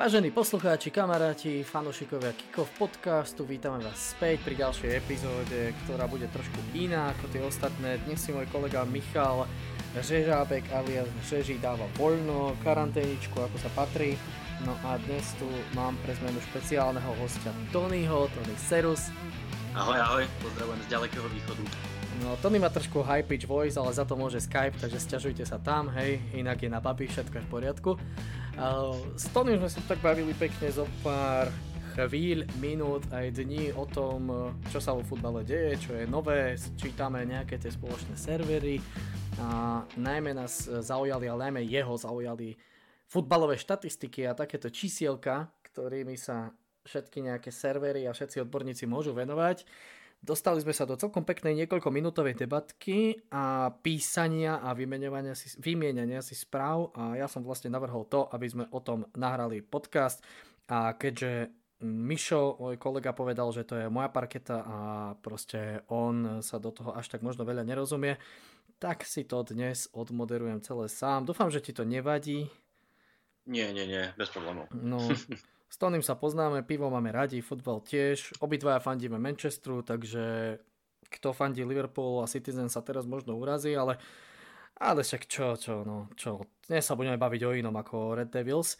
Vážení poslucháči, kamaráti, fanúšikovia Kikov podcastu, vítame vás späť pri ďalšej epizóde, ktorá bude trošku iná ako tie ostatné. Dnes si môj kolega Michal Žežábek alias Žeži dáva voľno, karanténičku ako sa patrí. No a dnes tu mám pre zmenu špeciálneho hostia Tonyho, Tony Serus. Ahoj, ahoj, pozdravujem z ďalekého východu. No, Tony má trošku high pitch voice, ale za to môže Skype, takže stiažujte sa tam, hej, inak je na papi, všetko je v poriadku. S Tony sme sa tak bavili pekne zo pár chvíľ, minút aj dní o tom, čo sa vo futbale deje, čo je nové, čítame nejaké tie spoločné servery a najmä nás zaujali, ale najmä jeho zaujali futbalové štatistiky a takéto čísielka, ktorými sa všetky nejaké servery a všetci odborníci môžu venovať. Dostali sme sa do celkom peknej niekoľko minútovej debatky a písania a vymeňovania si, vymienania si správ a ja som vlastne navrhol to, aby sme o tom nahrali podcast a keďže Mišo, môj kolega, povedal, že to je moja parketa a proste on sa do toho až tak možno veľa nerozumie, tak si to dnes odmoderujem celé sám. Dúfam, že ti to nevadí. Nie, nie, nie, bez problémov. No, S Tonym sa poznáme, pivo máme radi, futbal tiež. Obidvaja fandíme Manchesteru, takže kto fandí Liverpool a Citizen sa teraz možno urazí, ale, ale však čo, čo, no, čo. Dnes sa budeme baviť o inom ako Red Devils.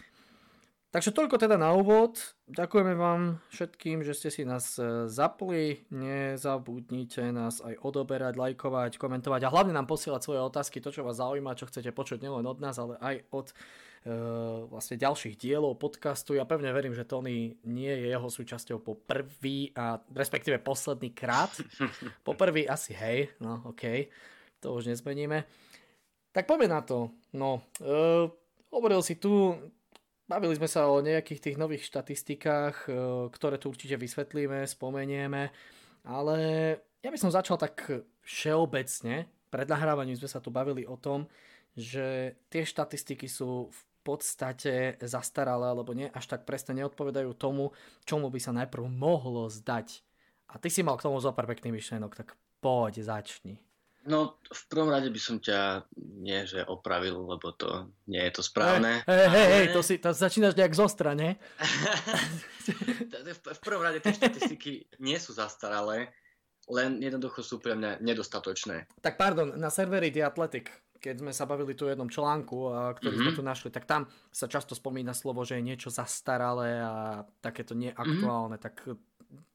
Takže toľko teda na úvod. Ďakujeme vám všetkým, že ste si nás e, zapli. Nezabudnite nás aj odoberať, lajkovať, komentovať a hlavne nám posielať svoje otázky, to čo vás zaujíma, čo chcete počuť nielen od nás, ale aj od vlastne ďalších dielov podcastu. Ja pevne verím, že Tony nie je jeho súčasťou po prvý a respektíve posledný krát. Po prvý asi hej, no okej, okay. to už nezmeníme. Tak poďme na to. No, e, hovoril si tu Bavili sme sa o nejakých tých nových štatistikách, e, ktoré tu určite vysvetlíme, spomenieme, ale ja by som začal tak všeobecne. Pred nahrávaním sme sa tu bavili o tom, že tie štatistiky sú v podstate zastaralé, alebo nie, až tak presne neodpovedajú tomu, čomu by sa najprv mohlo zdať. A ty si mal k tomu zopár pekný myšlenok, tak poď, začni. No, v prvom rade by som ťa nie, že opravil, lebo to nie je to správne. Hej, hej, hej, to si to začínaš nejak zostra, ne? v prvom rade tie štatistiky nie sú zastaralé, len jednoducho sú pre mňa nedostatočné. Tak pardon, na serveri The Athletic, keď sme sa bavili tu o jednom článku, ktorý mm-hmm. sme tu našli, tak tam sa často spomína slovo, že je niečo zastaralé a takéto neaktuálne, mm-hmm. tak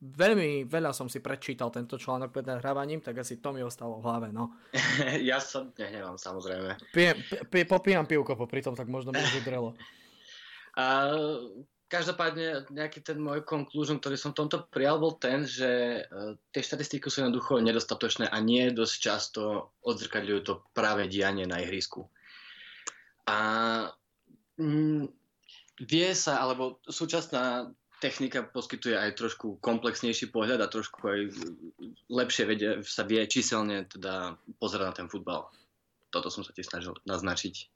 veľmi veľa som si prečítal tento článok pred nahrávaním, tak asi to mi ostalo v hlave, no. ja sa nehnevám, samozrejme. Pijem, pi, popíjam pivko popri tom, tak možno mi už udrelo. Uh, každopádne nejaký ten môj conclusion, ktorý som v tomto prijal, bol ten, že uh, tie štatistiky sú jednoducho nedostatočné a nie dosť často odzrkadľujú to práve dianie na ihrisku. A mm, vie sa, alebo súčasná technika poskytuje aj trošku komplexnejší pohľad a trošku aj lepšie vedie, sa vie číselne teda pozerať na ten futbal. Toto som sa ti snažil naznačiť.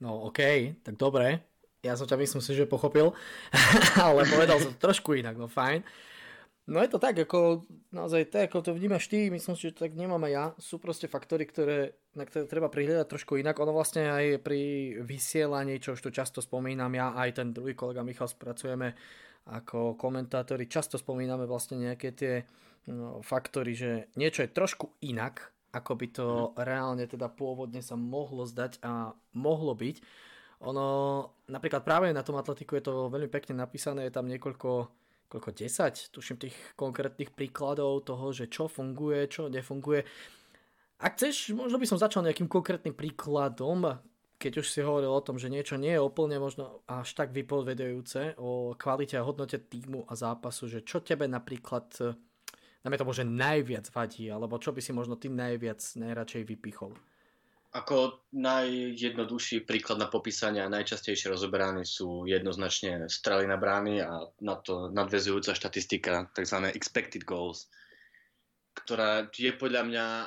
No OK, tak dobre. Ja som ťa myslím si, že pochopil, ale povedal som trošku inak, no fajn. No je to tak, ako naozaj tak, ako to vnímaš ty, myslím si, že to tak nemám aj ja. Sú proste faktory, ktoré, na ktoré treba prihľadať trošku inak. Ono vlastne aj pri vysielaní, čo už tu často spomínam, ja aj ten druhý kolega Michal spracujeme ako komentátori, často spomíname vlastne nejaké tie no, faktory, že niečo je trošku inak, ako by to mm. reálne teda pôvodne sa mohlo zdať a mohlo byť. Ono, napríklad práve na tom atletiku je to veľmi pekne napísané, je tam niekoľko koľko 10, tuším tých konkrétnych príkladov toho, že čo funguje, čo nefunguje. Ak chceš, možno by som začal nejakým konkrétnym príkladom, keď už si hovoril o tom, že niečo nie je úplne možno až tak vypovedajúce o kvalite a hodnote týmu a zápasu, že čo tebe napríklad, dáme to že najviac vadí, alebo čo by si možno ty najviac, najradšej vypichol? Ako najjednoduchší príklad na popísanie a najčastejšie rozoberané sú jednoznačne strely na brány a na to nadvezujúca štatistika, tzv. expected goals, ktorá je podľa mňa e,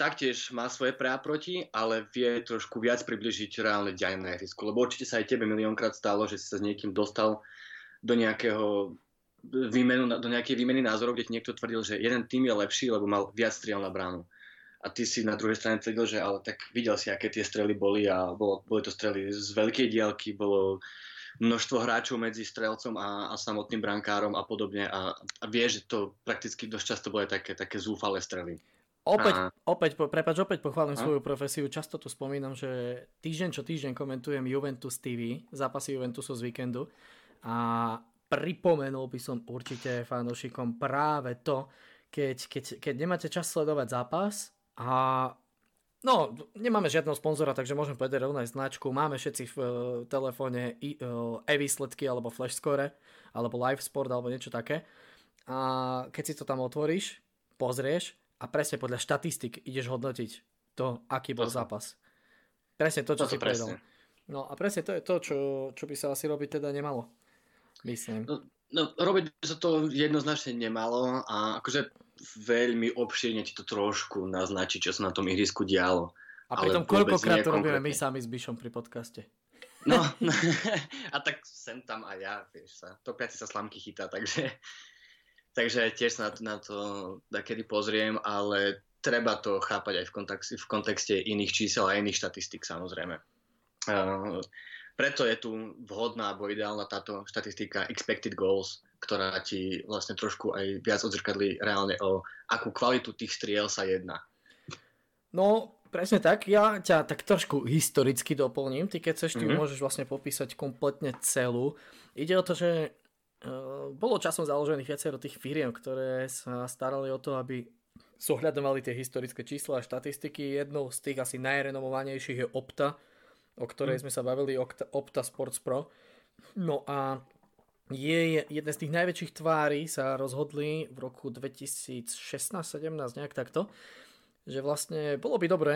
taktiež má svoje pre a proti, ale vie trošku viac približiť reálne dianie na ihrisku. Lebo určite sa aj tebe miliónkrát stalo, že si sa s niekým dostal do nejakého výmenu, do nejakej výmeny názorov, kde ti niekto tvrdil, že jeden tým je lepší, lebo mal viac striel na bránu a ty si na druhej strane tvrdil, že ale tak videl si, aké tie strely boli a bolo, boli to strely z veľkej diálky, bolo množstvo hráčov medzi strelcom a, a samotným brankárom a podobne a, a vie, že to prakticky dosť často boli také, také zúfale strely. Opäť, a... opäť, prepač, opäť pochválim a? svoju profesiu. Často tu spomínam, že týždeň čo týždeň komentujem Juventus TV, zápasy Juventusu z víkendu a pripomenul by som určite fanúšikom práve to, keď, keď, keď nemáte čas sledovať zápas a No, nemáme žiadneho sponzora, takže môžem povedať rovno aj značku. Máme všetci v uh, telefóne uh, e-výsledky alebo flash score, alebo live sport, alebo niečo také. A keď si to tam otvoríš, pozrieš a presne podľa štatistik ideš hodnotiť to, aký bol to zápas. Presne to, čo to si povedal. No a presne to je to, čo, čo by sa asi robiť teda nemalo. Myslím. No, no robiť by sa to jednoznačne nemalo a akože veľmi obšírne ti to trošku naznačí, čo sa na tom ihrisku dialo. A pritom koľkokrát to robíme my sami s Bišom pri podcaste. No, no a tak sem tam aj ja, vieš sa. Topiaci sa slamky chytá, takže, takže tiež sa na to, na to kedy pozriem, ale treba to chápať aj v kontexte, v kontexte iných čísel a iných štatistik samozrejme. Uh, preto je tu vhodná alebo ideálna táto štatistika expected goals, ktorá ti vlastne trošku aj viac odzrkadlí reálne o akú kvalitu tých striel sa jedná. No, presne tak. Ja ťa tak trošku historicky doplním. Ty keď chceš, ty mm-hmm. môžeš vlastne popísať kompletne celú. Ide o to, že uh, bolo časom založených viacero tých firiem, ktoré sa starali o to, aby zohľadovali tie historické čísla a štatistiky. Jednou z tých asi najrenomovanejších je Opta, o ktorej mm. sme sa bavili, Opta, Opta Sports Pro. No a je jeden z tých najväčších tvári sa rozhodli v roku 2016-17 nejak takto, že vlastne bolo by dobre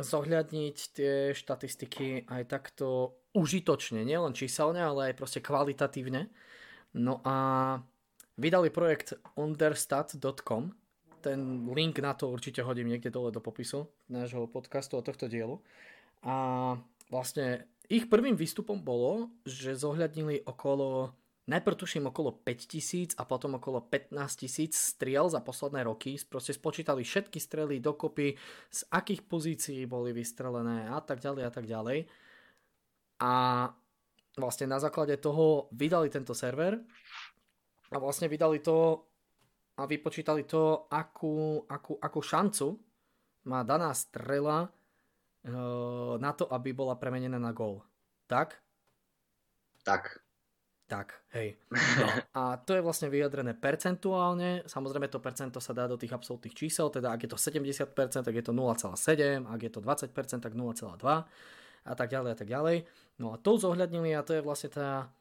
zohľadniť tie štatistiky aj takto užitočne, nielen číselne, ale aj proste kvalitatívne. No a vydali projekt understat.com, ten link na to určite hodím niekde dole do popisu nášho podcastu o tohto dielu. A vlastne ich prvým výstupom bolo, že zohľadnili okolo najprv tuším okolo 5000 a potom okolo 15 tisíc striel za posledné roky. Proste spočítali všetky strely dokopy, z akých pozícií boli vystrelené a tak ďalej a tak ďalej. A vlastne na základe toho vydali tento server a vlastne vydali to a vypočítali to, akú, akú, akú šancu má daná strela e, na to, aby bola premenená na gól. Tak? Tak. Tak, hej. No, a to je vlastne vyjadrené percentuálne. Samozrejme to percento sa dá do tých absolútnych čísel, teda ak je to 70%, tak je to 0,7, ak je to 20%, tak 0,2 a tak ďalej a tak ďalej. No a to zohľadnili a to je vlastne tá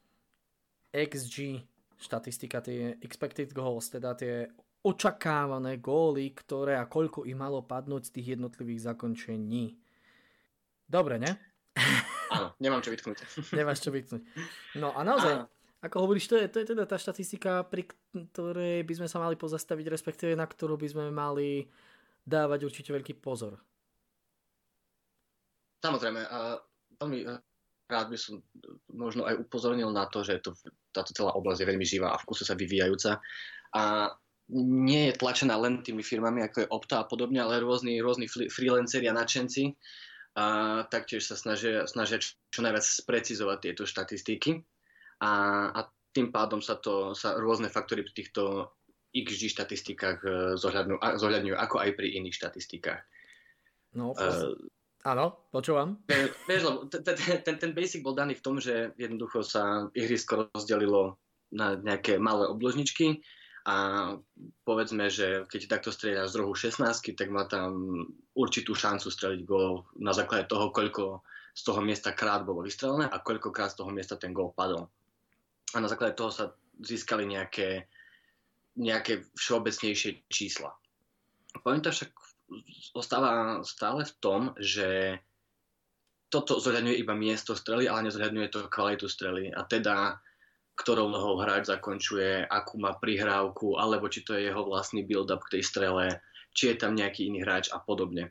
XG štatistika, tie expected goals, teda tie očakávané góly, ktoré a koľko ich malo padnúť z tých jednotlivých zakončení. Dobre, ne? Áno, nemám čo vytknúť. Nemáš čo vytknúť. No a naozaj, Áno. Ako hovoríš, to je, to je teda tá štatistika, pri ktorej by sme sa mali pozastaviť, respektíve na ktorú by sme mali dávať určite veľký pozor. Samozrejme, a veľmi rád by som možno aj upozornil na to, že to, táto celá oblasť je veľmi živá a v kuse sa vyvíjajúca. A nie je tlačená len tými firmami, ako je Opta a podobne, ale rôzni, rôzni freelanceri a nadšenci a taktiež sa snažia, snažia čo najviac sprecizovať tieto štatistiky a, a tým pádom sa, to, sa rôzne faktory pri týchto XG štatistikách e, zohľadňujú, ako aj pri iných štatistikách. No, uh, áno, počúvam. Vieš, lebo ten, ten, ten basic bol daný v tom, že jednoducho sa ihrisko rozdelilo na nejaké malé obložničky a povedzme, že keď takto strieľa z rohu 16, tak má tam určitú šancu streliť gól na základe toho, koľko z toho miesta krát bolo vystrelené a koľkokrát z toho miesta ten gól padol a na základe toho sa získali nejaké, nejaké všeobecnejšie čísla. Pointa však ostáva stále v tom, že toto zohľadňuje iba miesto strely, ale nezohľadňuje to kvalitu strely. A teda, ktorou nohou hráč zakončuje, akú má prihrávku, alebo či to je jeho vlastný build-up k tej strele, či je tam nejaký iný hráč a podobne.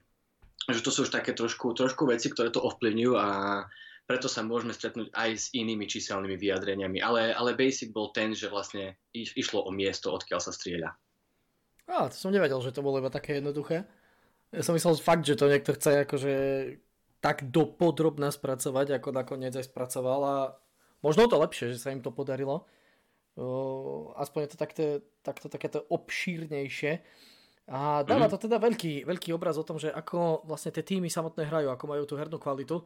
Že to sú už také trošku, trošku veci, ktoré to ovplyvňujú a preto sa môžeme stretnúť aj s inými číselnými vyjadreniami. Ale, ale basic bol ten, že vlastne iš, išlo o miesto, odkiaľ sa strieľa. Á, to som nevedel, že to bolo iba také jednoduché. Ja som myslel fakt, že to niekto chce akože tak dopodrobne spracovať, ako nakoniec aj spracoval a možno to lepšie, že sa im to podarilo. Aspoň je to takto, takto takéto obšírnejšie. A dáva mm. to teda veľký, veľký obraz o tom, že ako vlastne tie týmy samotné hrajú, ako majú tú hernú kvalitu.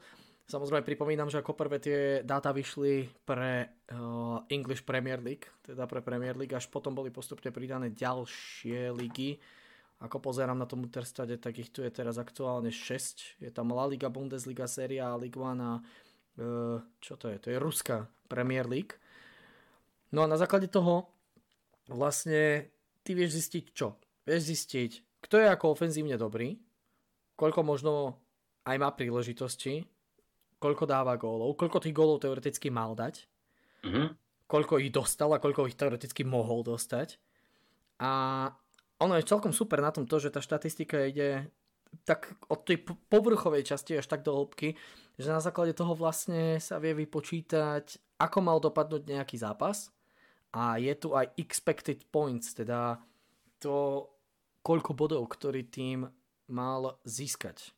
Samozrejme pripomínam, že ako prvé tie dáta vyšli pre uh, English Premier League, teda pre Premier League, až potom boli postupne pridané ďalšie ligy. Ako pozerám na tom Unterstade, tak ich tu je teraz aktuálne 6. Je tam La Liga, Bundesliga, Serie A, Ligue 1 a uh, čo to je? To je Ruská Premier League. No a na základe toho vlastne ty vieš zistiť čo? Vieš zistiť, kto je ako ofenzívne dobrý, koľko možno aj má príležitosti, koľko dáva gólov, koľko tých gólov teoreticky mal dať, mm-hmm. koľko ich dostal a koľko ich teoreticky mohol dostať. A ono je celkom super na tom to, že tá štatistika ide tak od tej povrchovej časti až tak do hĺbky, že na základe toho vlastne sa vie vypočítať, ako mal dopadnúť nejaký zápas a je tu aj expected points, teda to, koľko bodov, ktorý tým mal získať.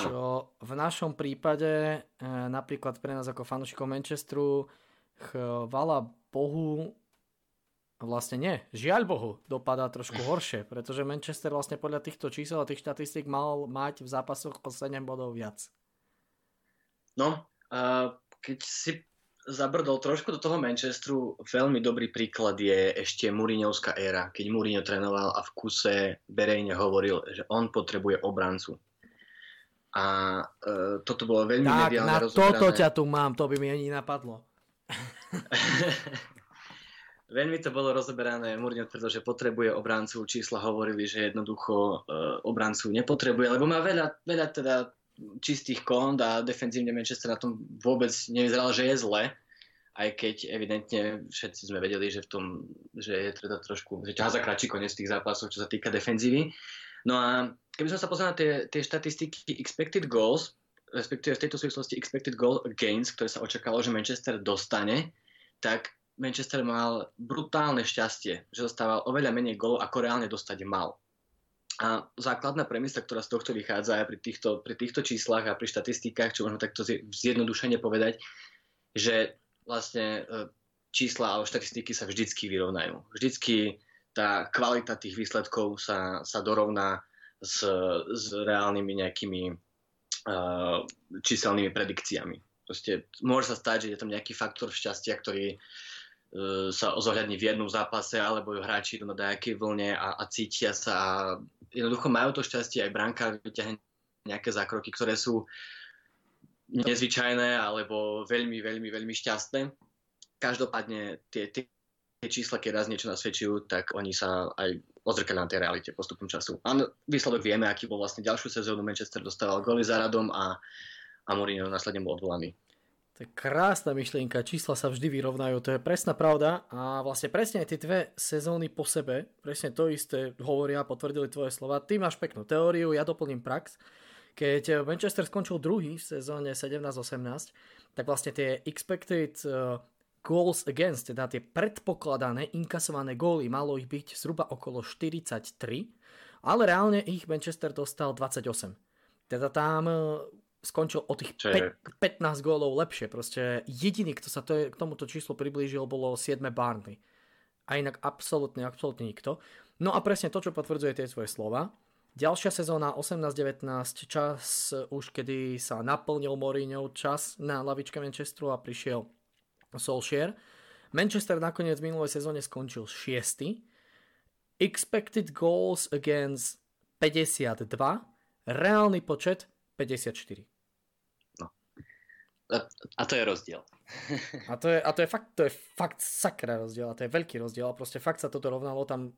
Čo v našom prípade, e, napríklad pre nás ako fanúšikov Manchesteru, chvala Bohu, vlastne nie, žiaľ Bohu, dopadá trošku horšie, pretože Manchester vlastne podľa týchto čísel a tých štatistík mal mať v zápasoch o 7 bodov viac. No, a keď si zabrdol trošku do toho Manchesteru, veľmi dobrý príklad je ešte Mourinhovská éra, keď Mourinho trénoval a v kuse verejne hovoril, že on potrebuje obrancu. A e, toto bolo veľmi tak, mediálne na rozoberané. toto ťa tu mám, to by mi ani napadlo. veľmi to bolo rozoberané. Mourinho tvrdil, že potrebuje obrancu. Čísla hovorili, že jednoducho e, obrancu nepotrebuje, lebo má veľa, veľa teda čistých kont a defenzívne Manchester na tom vôbec nevyzeral, že je zle, aj keď evidentne všetci sme vedeli, že v tom, že je teda trošku, že ťaha za kratší koniec tých zápasov, čo sa týka defenzívy. No a keby som sa pozrel na tie, tie štatistiky expected goals, respektíve v tejto súvislosti expected goal gains, ktoré sa očakalo, že Manchester dostane, tak Manchester mal brutálne šťastie, že dostával oveľa menej golov, ako reálne dostať mal. A základná premisa, ktorá z tohto vychádza aj pri týchto, pri týchto číslach a pri štatistikách, čo môžeme takto zjednodušene povedať, že vlastne e, čísla alebo štatistiky sa vždycky vyrovnajú. Vždycky tá kvalita tých výsledkov sa, sa dorovná s, s reálnymi nejakými uh, číselnými predikciami. Proste môže sa stať, že je tam nejaký faktor šťastia, ktorý uh, sa zohľadní v jednom zápase, alebo hráči idú na nejakej vlne a, a cítia sa a jednoducho majú to šťastie, aj bránka vyťahne nejaké zákroky, ktoré sú nezvyčajné alebo veľmi, veľmi, veľmi šťastné. Každopádne tie, tie, tie čísla, keď raz niečo nasvedčujú, tak oni sa aj odzrkali na tej realite postupom času. A výsledok vieme, aký bol vlastne ďalšiu sezónu. Manchester dostával góly za radom a, a Mourinho následne bol odvolaný. To je krásna myšlienka, čísla sa vždy vyrovnajú, to je presná pravda a vlastne presne aj tie dve sezóny po sebe, presne to isté hovoria, potvrdili tvoje slova. Ty máš peknú teóriu, ja doplním prax. Keď Manchester skončil druhý v sezóne 17-18, tak vlastne tie expected uh, goals against, teda tie predpokladané inkasované góly, malo ich byť zhruba okolo 43, ale reálne ich Manchester dostal 28. Teda tam uh, skončil o tých je... 15 gólov lepšie. Proste jediný, kto sa to je, k tomuto číslu priblížil, bolo 7. Barney. A inak absolútne, absolútne nikto. No a presne to, čo potvrdzuje tie svoje slova. Ďalšia sezóna 18-19, čas už kedy sa naplnil Mourinho, čas na lavičke Manchesteru a prišiel Solskjaer. Manchester nakoniec v minulej sezóne skončil 6. Expected goals against 52, reálny počet 54. A to je rozdiel. A to je, a to je fakt, to je fakt sakra rozdiel a to je veľký rozdiel a proste fakt sa toto rovnalo tam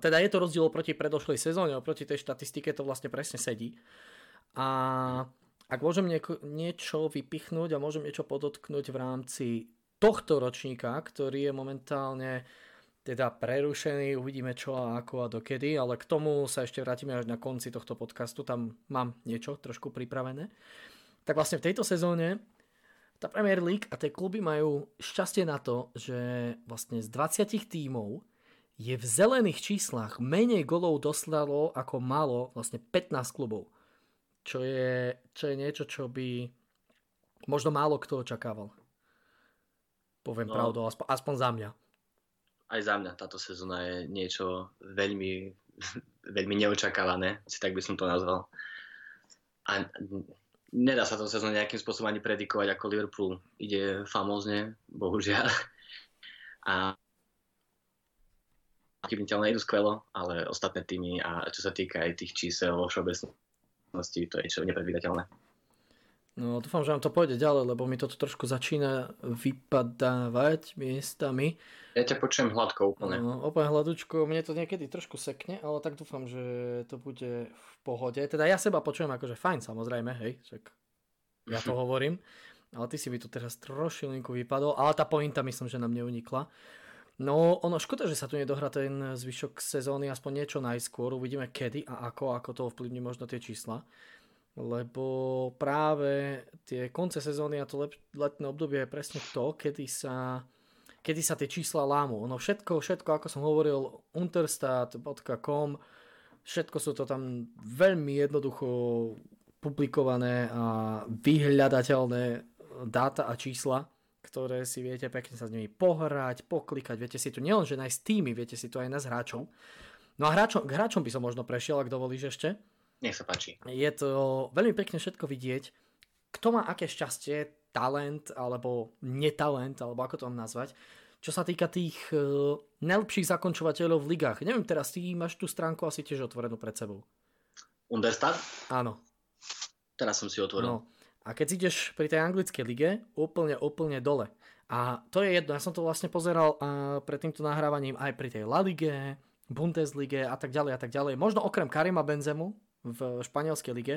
teda je to rozdiel proti predošlej sezóne, oproti tej štatistike to vlastne presne sedí. A ak môžem niečo vypichnúť a môžem niečo podotknúť v rámci tohto ročníka, ktorý je momentálne teda prerušený, uvidíme čo a ako a dokedy, ale k tomu sa ešte vrátime až na konci tohto podcastu, tam mám niečo trošku pripravené. Tak vlastne v tejto sezóne tá Premier League a tie kluby majú šťastie na to, že vlastne z 20 tímov je v zelených číslach menej golov doslalo ako malo vlastne 15 klubov. Čo je, čo je niečo, čo by možno málo kto očakával. Poviem no, pravdu, aspoň, aspoň za mňa. Aj za mňa táto sezóna je niečo veľmi, veľmi neočakávané, si tak by som to nazval. A nedá sa to sezóna nejakým spôsobom ani predikovať, ako Liverpool ide famózne, bohužiaľ. A chybniteľné idú skvelo, ale ostatné týmy a čo sa týka aj tých čísel vo všeobecnosti, to je niečo nepredvídateľné. No dúfam, že vám to pôjde ďalej, lebo mi to tu trošku začína vypadávať miestami. Ja ťa počujem hladko úplne. No, úplne hladúčko, mne to niekedy trošku sekne, ale tak dúfam, že to bude v pohode. Teda ja seba počujem akože fajn samozrejme, hej, však ja to hovorím. Ale ty si mi tu teraz trošilinku vypadol, ale tá pointa myslím, že nám neunikla. No, ono škoda, že sa tu nedohrá ten zvyšok sezóny, aspoň niečo najskôr. Uvidíme kedy a ako, ako to ovplyvní možno tie čísla lebo práve tie konce sezóny a to letné obdobie je presne to, kedy sa, kedy sa tie čísla lámu. Ono všetko, všetko, ako som hovoril, unterstat.com, všetko sú to tam veľmi jednoducho publikované a vyhľadateľné dáta a čísla, ktoré si viete pekne sa s nimi pohrať, poklikať, viete si tu nielen, že nájsť týmy, viete si tu aj nájsť hráčov. No a hráčom, k hráčom by som možno prešiel, ak dovolíš ešte. Nech sa páči. Je to veľmi pekne všetko vidieť. Kto má aké šťastie, talent alebo netalent, alebo ako to mám nazvať, čo sa týka tých uh, najlepších zakončovateľov v ligách. Neviem, teraz ty máš tú stránku asi tiež otvorenú pred sebou. Understat? Áno. Teraz som si otvoril. No. A keď ideš pri tej anglickej lige, úplne, úplne dole. A to je jedno, ja som to vlastne pozeral uh, pred týmto nahrávaním aj pri tej La Lige, Bundeslige a tak ďalej a tak ďalej. Možno okrem Karima Benzemu, v španielskej lige.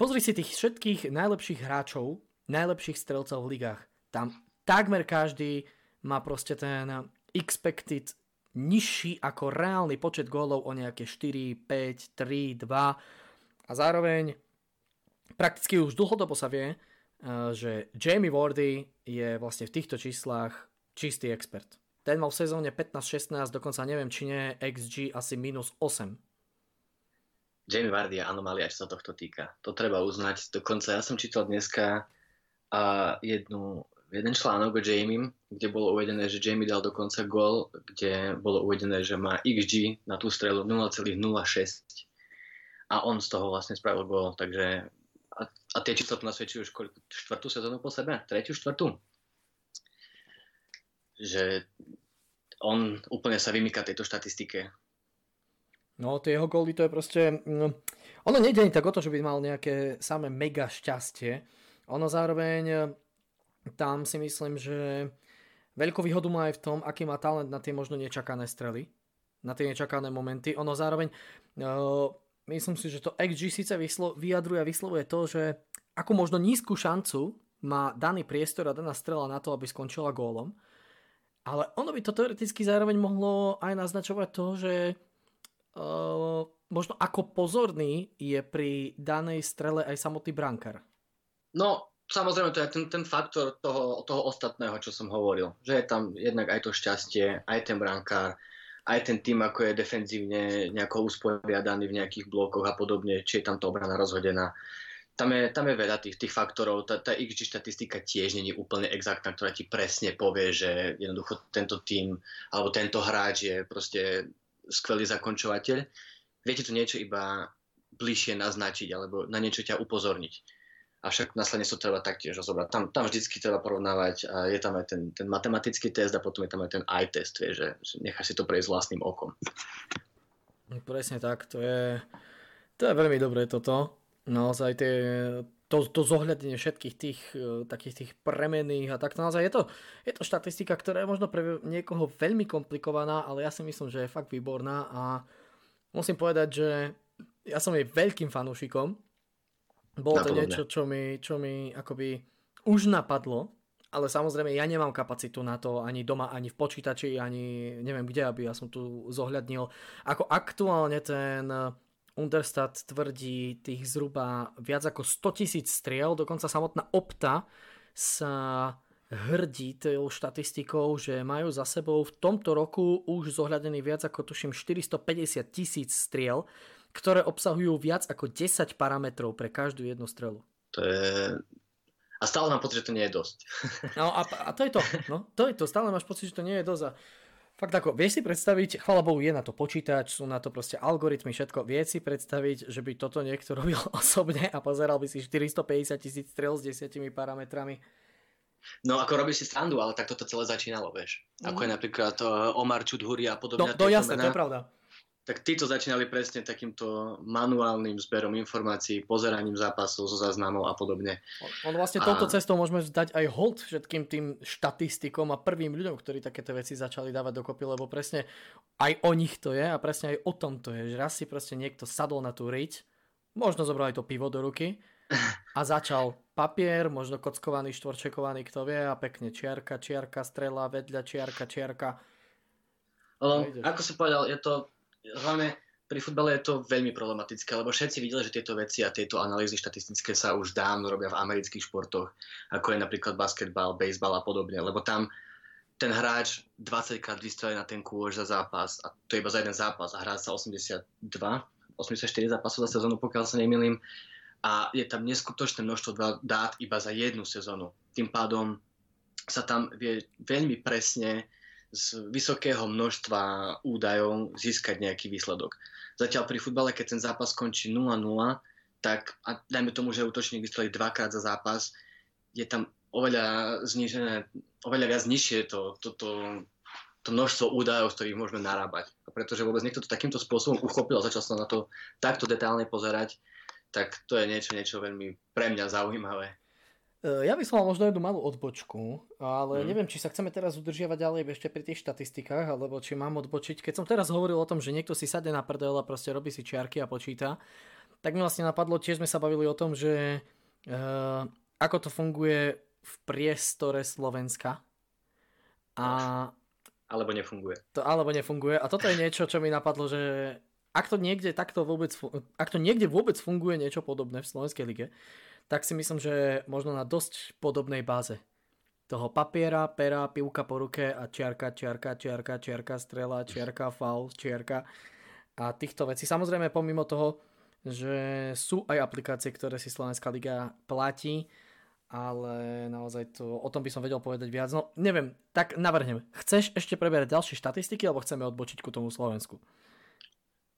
Pozri si tých všetkých najlepších hráčov, najlepších strelcov v ligách. Tam takmer každý má proste ten expected nižší ako reálny počet gólov o nejaké 4, 5, 3, 2 a zároveň prakticky už dlhodobo sa vie, eh, že Jamie Wardy je vlastne v týchto číslach čistý expert. Ten mal v sezóne 15-16, dokonca neviem, či nie XG asi minus 8 Jamie Vardy je anomália, čo sa tohto týka. To treba uznať. Dokonca ja som čítal dneska a jednu, jeden článok o Jamie, kde bolo uvedené, že Jamie dal dokonca gol, kde bolo uvedené, že má XG na tú strelu 0,06 a on z toho vlastne spravil gol, takže a, tie čísla to nasvedčujú už koľko, štvrtú sezónu po sebe? Tretiu, štvrtú? Že on úplne sa vymýka tejto štatistike No, tie jeho góly, to je proste... No, ono nejde ani tak o to, že by mal nejaké samé mega šťastie. Ono zároveň e, tam si myslím, že veľkú výhodu má aj v tom, aký má talent na tie možno nečakané strely, na tie nečakané momenty. Ono zároveň, uh, myslím si, že to XG síce vyslo- vyjadruje a vyslovuje to, že akú možno nízku šancu má daný priestor a daná strela na to, aby skončila gólom. Ale ono by to teoreticky zároveň mohlo aj naznačovať to, že uh, možno ako pozorný je pri danej strele aj samotný brankár? No, samozrejme, to je ten, ten faktor toho, toho ostatného, čo som hovoril. Že je tam jednak aj to šťastie, aj ten brankár, aj ten tým, ako je defenzívne nejako usporiadaný v nejakých blokoch a podobne, či je tam to obrana rozhodená. Tam je, tam je veľa tých, tých faktorov. Tá, tá XG štatistika tiež není úplne exaktná, ktorá ti presne povie, že jednoducho tento tým alebo tento hráč je proste skvelý zakončovateľ. Viete tu niečo iba bližšie naznačiť alebo na niečo ťa upozorniť. Avšak následne sa treba taktiež rozobrať. Tam, tam vždycky treba porovnávať a je tam aj ten, ten matematický test a potom je tam aj ten eye test, vie, že, že necháš si to prejsť vlastným okom. Presne tak, to je, to je veľmi dobré toto. Naozaj tie, to, to zohľadenie všetkých tých e, takých tých premených a tak naozaj je to, je to štatistika, ktorá je možno pre niekoho veľmi komplikovaná, ale ja si myslím, že je fakt výborná a musím povedať, že ja som jej veľkým fanúšikom. Bolo to niečo, čo mi, čo mi akoby už napadlo, ale samozrejme ja nemám kapacitu na to ani doma, ani v počítači, ani neviem kde, aby ja som tu zohľadnil, ako aktuálne ten Understat tvrdí tých zhruba viac ako 100 tisíc striel, dokonca samotná Opta sa hrdí tou štatistikou, že majú za sebou v tomto roku už zohľadený viac ako tuším 450 tisíc striel, ktoré obsahujú viac ako 10 parametrov pre každú jednu strelu. To je... A stále mám pocit, že to nie je dosť. No a, a to je to. No, to je to. Stále máš pocit, že to nie je dosť. A fakt ako, vieš si predstaviť, chvala Bohu, je na to počítač, sú na to proste algoritmy, všetko. Vieš si predstaviť, že by toto niekto robil osobne a pozeral by si 450 tisíc strel s desiatimi parametrami. No ako robíš si strandu, ale tak toto celé začínalo, vieš. Ako mm. je mhm. napríklad uh, Omar Čudhuri a podobne. No, to jasné, to je pravda tak títo začínali presne takýmto manuálnym zberom informácií, pozeraním zápasov zo záznamov a podobne. On vlastne a... touto cestou môžeme zdať aj hold všetkým tým štatistikom a prvým ľuďom, ktorí takéto veci začali dávať dokopy, lebo presne aj o nich to je a presne aj o tom to je, že raz si proste niekto sadol na tú riť, možno zobral aj to pivo do ruky a začal papier, možno kockovaný, štvorčekovaný, kto vie, a pekne čiarka, čiarka, strela, vedľa čiarka, čiarka. No, ako si povedal, je to hlavne pri futbale je to veľmi problematické, lebo všetci videli, že tieto veci a tieto analýzy štatistické sa už dávno robia v amerických športoch, ako je napríklad basketbal, baseball a podobne, lebo tam ten hráč 20 krát vystrelí na ten kôž za zápas a to je iba za jeden zápas a hrá sa 82, 84 zápasov za sezónu, pokiaľ sa nemýlim a je tam neskutočné množstvo dát iba za jednu sezónu. Tým pádom sa tam vie veľmi presne z vysokého množstva údajov získať nejaký výsledok. Zatiaľ pri futbale, keď ten zápas skončí 0-0, tak a dajme tomu, že útočník vystrelí dvakrát za zápas, je tam oveľa znižené, oveľa viac nižšie to, to, to, to množstvo údajov, z ktorých môžeme narábať. A pretože vôbec niekto to takýmto spôsobom uchopil a začal sa na to takto detálne pozerať, tak to je niečo, niečo veľmi pre mňa zaujímavé. E, ja by som mal možno jednu malú odbočku, ale mm. neviem, či sa chceme teraz udržiavať ďalej ešte pri tých štatistikách, alebo či mám odbočiť. Keď som teraz hovoril o tom, že niekto si sadne na prdel a proste robí si čiarky a počíta, tak mi vlastne napadlo, tiež sme sa bavili o tom, že uh, ako to funguje v priestore Slovenska. A... Alebo nefunguje. To, alebo nefunguje. A toto je niečo, čo mi napadlo, že ak to niekde takto vôbec, ak to niekde vôbec funguje niečo podobné v Slovenskej lige, tak si myslím, že možno na dosť podobnej báze. Toho papiera, pera, pivka po ruke a čiarka, čiarka, čiarka, čiarka, strela, čiarka, faul, čiarka a týchto vecí. Samozrejme pomimo toho, že sú aj aplikácie, ktoré si Slovenská liga platí, ale naozaj to, o tom by som vedel povedať viac. No neviem, tak navrhnem. Chceš ešte preberať ďalšie štatistiky, alebo chceme odbočiť ku tomu Slovensku?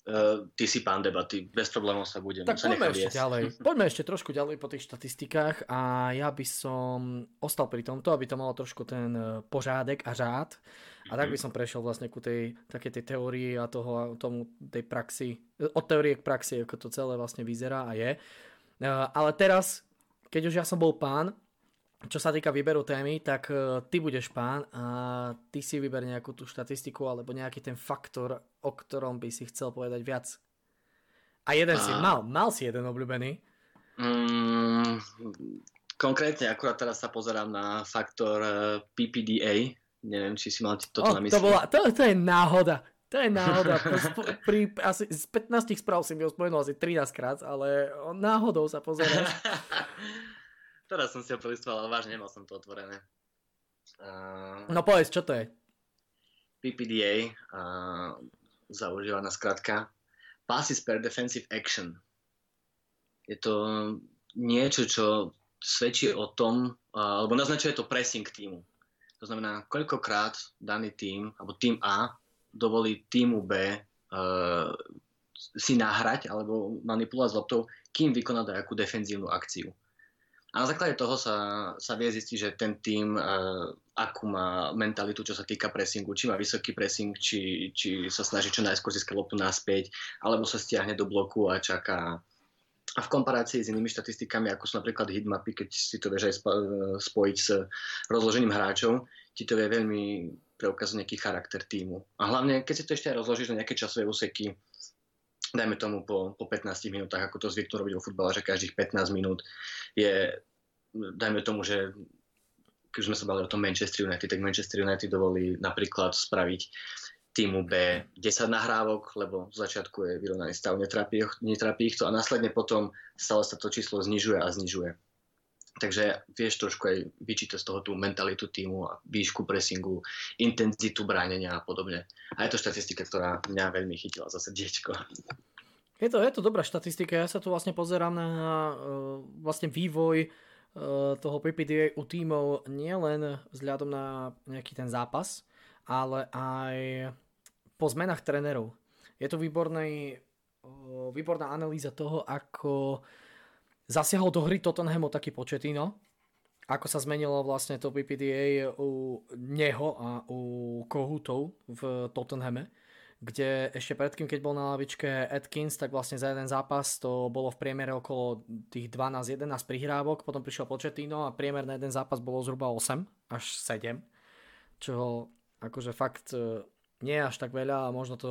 Uh, ty si pán debaty, bez problémov sa budem. Tak poďme ešte ďalej. Poďme ešte trošku ďalej po tých štatistikách a ja by som ostal pri tomto, aby to malo trošku ten eh, pořádek a řád. A tak by mhm. som prešiel vlastne ku tej takej tej teórii a toho, tomu tej praxi, eh, od teórie k praxi, ako to celé vlastne vyzerá a je. Uh, ale teraz, keď už ja som bol pán, čo sa týka výberu témy, tak e, ty budeš pán a ty si vyber nejakú tú štatistiku alebo nejaký ten faktor, o ktorom by si chcel povedať viac. A jeden a... si mal, mal si jeden obľúbený. Mm, konkrétne, akurát teraz sa pozerám na faktor e, PPDA. Neviem, či si mal toto oh, na mysli. To, bola, to, to je náhoda. To je náhoda. Pri, asi z 15 správ si mi ho spomenul asi 13 krát, ale náhodou sa pozeráš. Teraz som si ho prelistoval, ale vážne nemal som to otvorené. Uh, no povedz, čo to je? PPDA, uh, zaužívaná skratka. Passes per Defensive Action. Je to niečo, čo svedčí o tom, uh, alebo naznačuje to pressing týmu. To znamená, koľkokrát daný tým, alebo tým A, dovolí týmu B uh, si nahrať alebo manipulovať s loptou, kým vykoná nejakú defenzívnu akciu. A na základe toho sa, sa vie zistiť, že ten tým, uh, akú má mentalitu, čo sa týka pressingu, či má vysoký pressing, či, či sa snaží čo najskôr získať loptu naspäť, alebo sa stiahne do bloku a čaká. A v komparácii s inými štatistikami, ako sú napríklad hitmapy, keď si to vieš aj spojiť s rozložením hráčov, ti to vie veľmi preukázať nejaký charakter týmu. A hlavne, keď si to ešte aj rozložíš na nejaké časové úseky, dajme tomu po, po 15 minútach, ako to zvyknú robiť vo futbale, že každých 15 minút je, dajme tomu, že keď sme sa bali o tom Manchester United, tak Manchester United dovolí napríklad spraviť týmu B 10 nahrávok, lebo v začiatku je vyrovnaný stav, netrapí, netrapí ich to a následne potom stále sa to číslo znižuje a znižuje. Takže vieš trošku aj vyčítať z toho tú mentalitu týmu a výšku pressingu, intenzitu bránenia a podobne. A je to štatistika, ktorá mňa veľmi chytila za srdiečko. Je to, je to dobrá štatistika. Ja sa tu vlastne pozerám na uh, vlastne vývoj toho PPDA u tímov nielen vzhľadom na nejaký ten zápas, ale aj po zmenách trénerov. Je to výborný, výborná analýza toho, ako zasiahol do hry Tottenhamu taký početino, ako sa zmenilo vlastne to PPDA u neho a u Kohutov v Tottenhame kde ešte predtým, keď bol na lavičke Atkins, tak vlastne za jeden zápas to bolo v priemere okolo tých 12-11 prihrávok, potom prišiel Početino a priemer na jeden zápas bolo zhruba 8 až 7, čo akože fakt e, nie je až tak veľa a možno to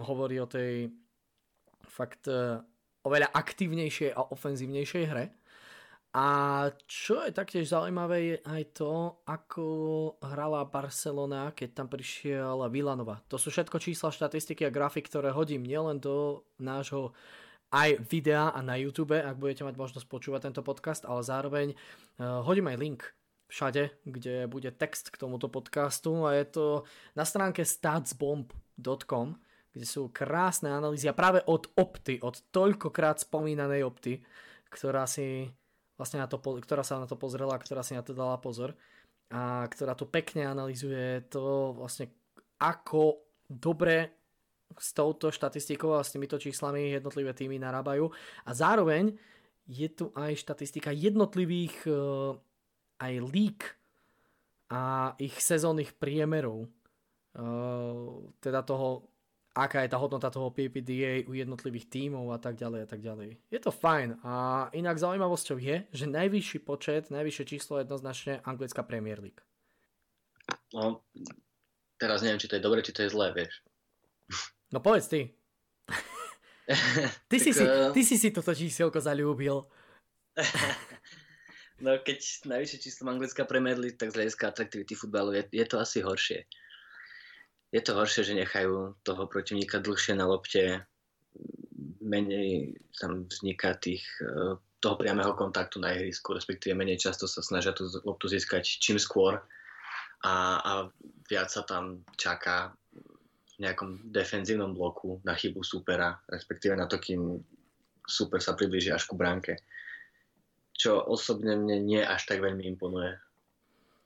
hovorí o tej fakt e, oveľa aktívnejšej a ofenzívnejšej hre. A čo je taktiež zaujímavé je aj to, ako hrala Barcelona, keď tam prišiel Villanova. To sú všetko čísla, štatistiky a grafy, ktoré hodím nielen do nášho aj videa a na YouTube, ak budete mať možnosť počúvať tento podcast, ale zároveň uh, hodím aj link všade, kde bude text k tomuto podcastu a je to na stránke statsbomb.com, kde sú krásne analýzy a práve od opty, od toľkokrát spomínanej opty, ktorá si vlastne na to, ktorá sa na to pozrela, ktorá si na to dala pozor a ktorá tu pekne analizuje to vlastne ako dobre s touto štatistikou a s týmito číslami jednotlivé týmy narábajú. A zároveň je tu aj štatistika jednotlivých uh, aj lík a ich sezónnych priemerov uh, teda toho aká je tá hodnota toho PPDA u jednotlivých tímov a tak ďalej a tak ďalej. Je to fajn a inak zaujímavosťou je, že najvyšší počet, najvyššie číslo je jednoznačne anglická Premier League. No, teraz neviem, či to je dobre, či to je zlé, vieš. No povedz ty. ty, si si, eh, ty si si toto číselko zalúbil. no keď najvyššie číslo anglická Premier League, tak z hľadiska atraktivity futbalu je, je to asi horšie je to horšie, že nechajú toho protivníka dlhšie na lopte, menej tam vzniká tých, e, toho priamého kontaktu na ihrisku, respektíve menej často sa snažia tú loptu získať čím skôr a, a viac sa tam čaká v nejakom defenzívnom bloku na chybu supera, respektíve na to, kým super sa priblíži až ku bránke. Čo osobne mne nie až tak veľmi imponuje.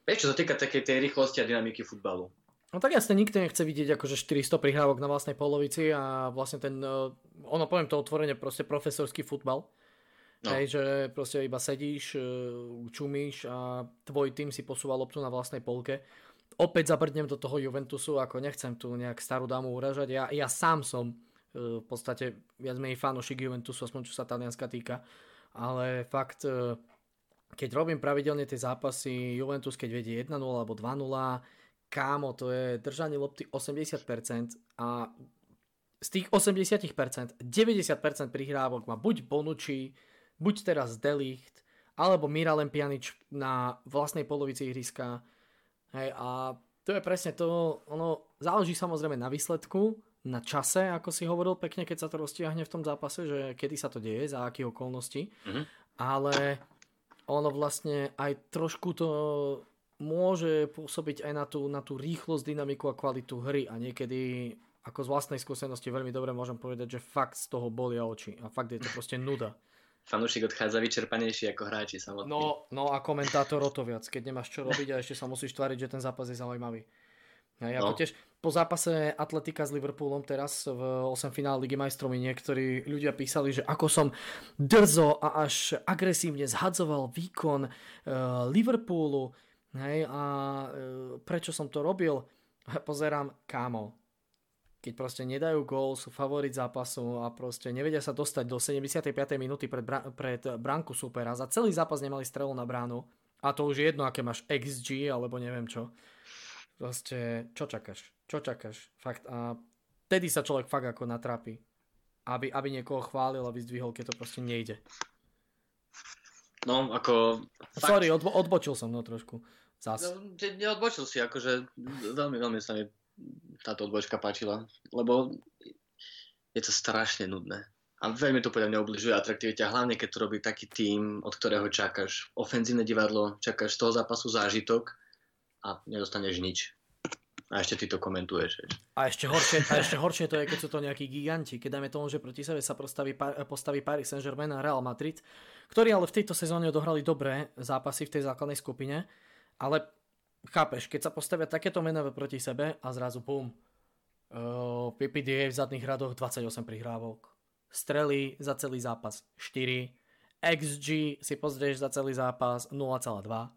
Vieš, čo sa týka takej tej rýchlosti a dynamiky futbalu. No tak jasne, nikto nechce vidieť akože 400 prihrávok na vlastnej polovici a vlastne ten, eh, ono poviem to otvorene, proste profesorský futbal. No. Hej, že proste iba sedíš, eh, čumíš a tvoj tým si posúva loptu na vlastnej polke. Opäť zabrdnem do toho Juventusu, ako nechcem tu nejak starú dámu uražať. Ja, ja sám som eh, v podstate viac menej fanošik Juventusu, aspoň čo sa Talianska týka. Ale fakt, keď robím pravidelne tie zápasy, Juventus keď vedie 1-0 alebo 2-0, kámo, to je držanie lopty 80% a z tých 80% 90% prihrávok má buď Bonucci, buď teraz Delicht, alebo Miralem Pjanič na vlastnej polovici ihriska. Hej, a to je presne to, ono záleží samozrejme na výsledku, na čase, ako si hovoril pekne, keď sa to roztiahne v tom zápase, že kedy sa to deje, za akých okolností. Mm-hmm. Ale ono vlastne aj trošku to môže pôsobiť aj na tú, na tú rýchlosť, dynamiku a kvalitu hry a niekedy ako z vlastnej skúsenosti veľmi dobre môžem povedať, že fakt z toho bolia oči a fakt je to proste nuda. Fanúšik odchádza vyčerpanejší ako hráči samotní. No, no a komentátor o to viac, keď nemáš čo robiť a ešte sa musíš tváriť, že ten zápas je zaujímavý. Ja, no. tiež po zápase Atletika s Liverpoolom teraz v 8 finále Ligy majstrov mi niektorí ľudia písali, že ako som drzo a až agresívne zhadzoval výkon uh, Liverpoolu, Hej, a e, prečo som to robil? Pozerám, kámo, keď proste nedajú gól, sú favorit zápasu a proste nevedia sa dostať do 75. minúty pred, bra- pred bránku supera. Za celý zápas nemali strelu na bránu a to už je jedno, aké máš XG alebo neviem čo. Proste, čo čakáš? Čo čakáš? Fakt. A vtedy sa človek fakt ako natrápi. Aby, aby niekoho chválil a vyzdvihol, keď to proste nejde. No, ako... Sorry, odbo- odbočil som no trošku. Zas. No, neodbočil si, akože veľmi, veľmi sa mi táto odbočka páčila, lebo je to strašne nudné. A veľmi to podľa mňa ubližuje atraktivite, hlavne keď to robí taký tým, od ktorého čakáš ofenzívne divadlo, čakáš z toho zápasu zážitok a nedostaneš nič. A ešte ty to komentuješ. A ešte horšie, a ešte horšie to je, keď sú to nejakí giganti. Keď dáme tomu, že proti sebe sa postaví, postaví Paris Saint-Germain a Real Madrid, ktorí ale v tejto sezóne odohrali dobré zápasy v tej základnej skupine, ale chápeš, keď sa postavia takéto mená proti sebe a zrazu bum, uh, PPDA v zadných radoch 28 prihrávok, strely za celý zápas 4, XG si pozrieš za celý zápas 0,2.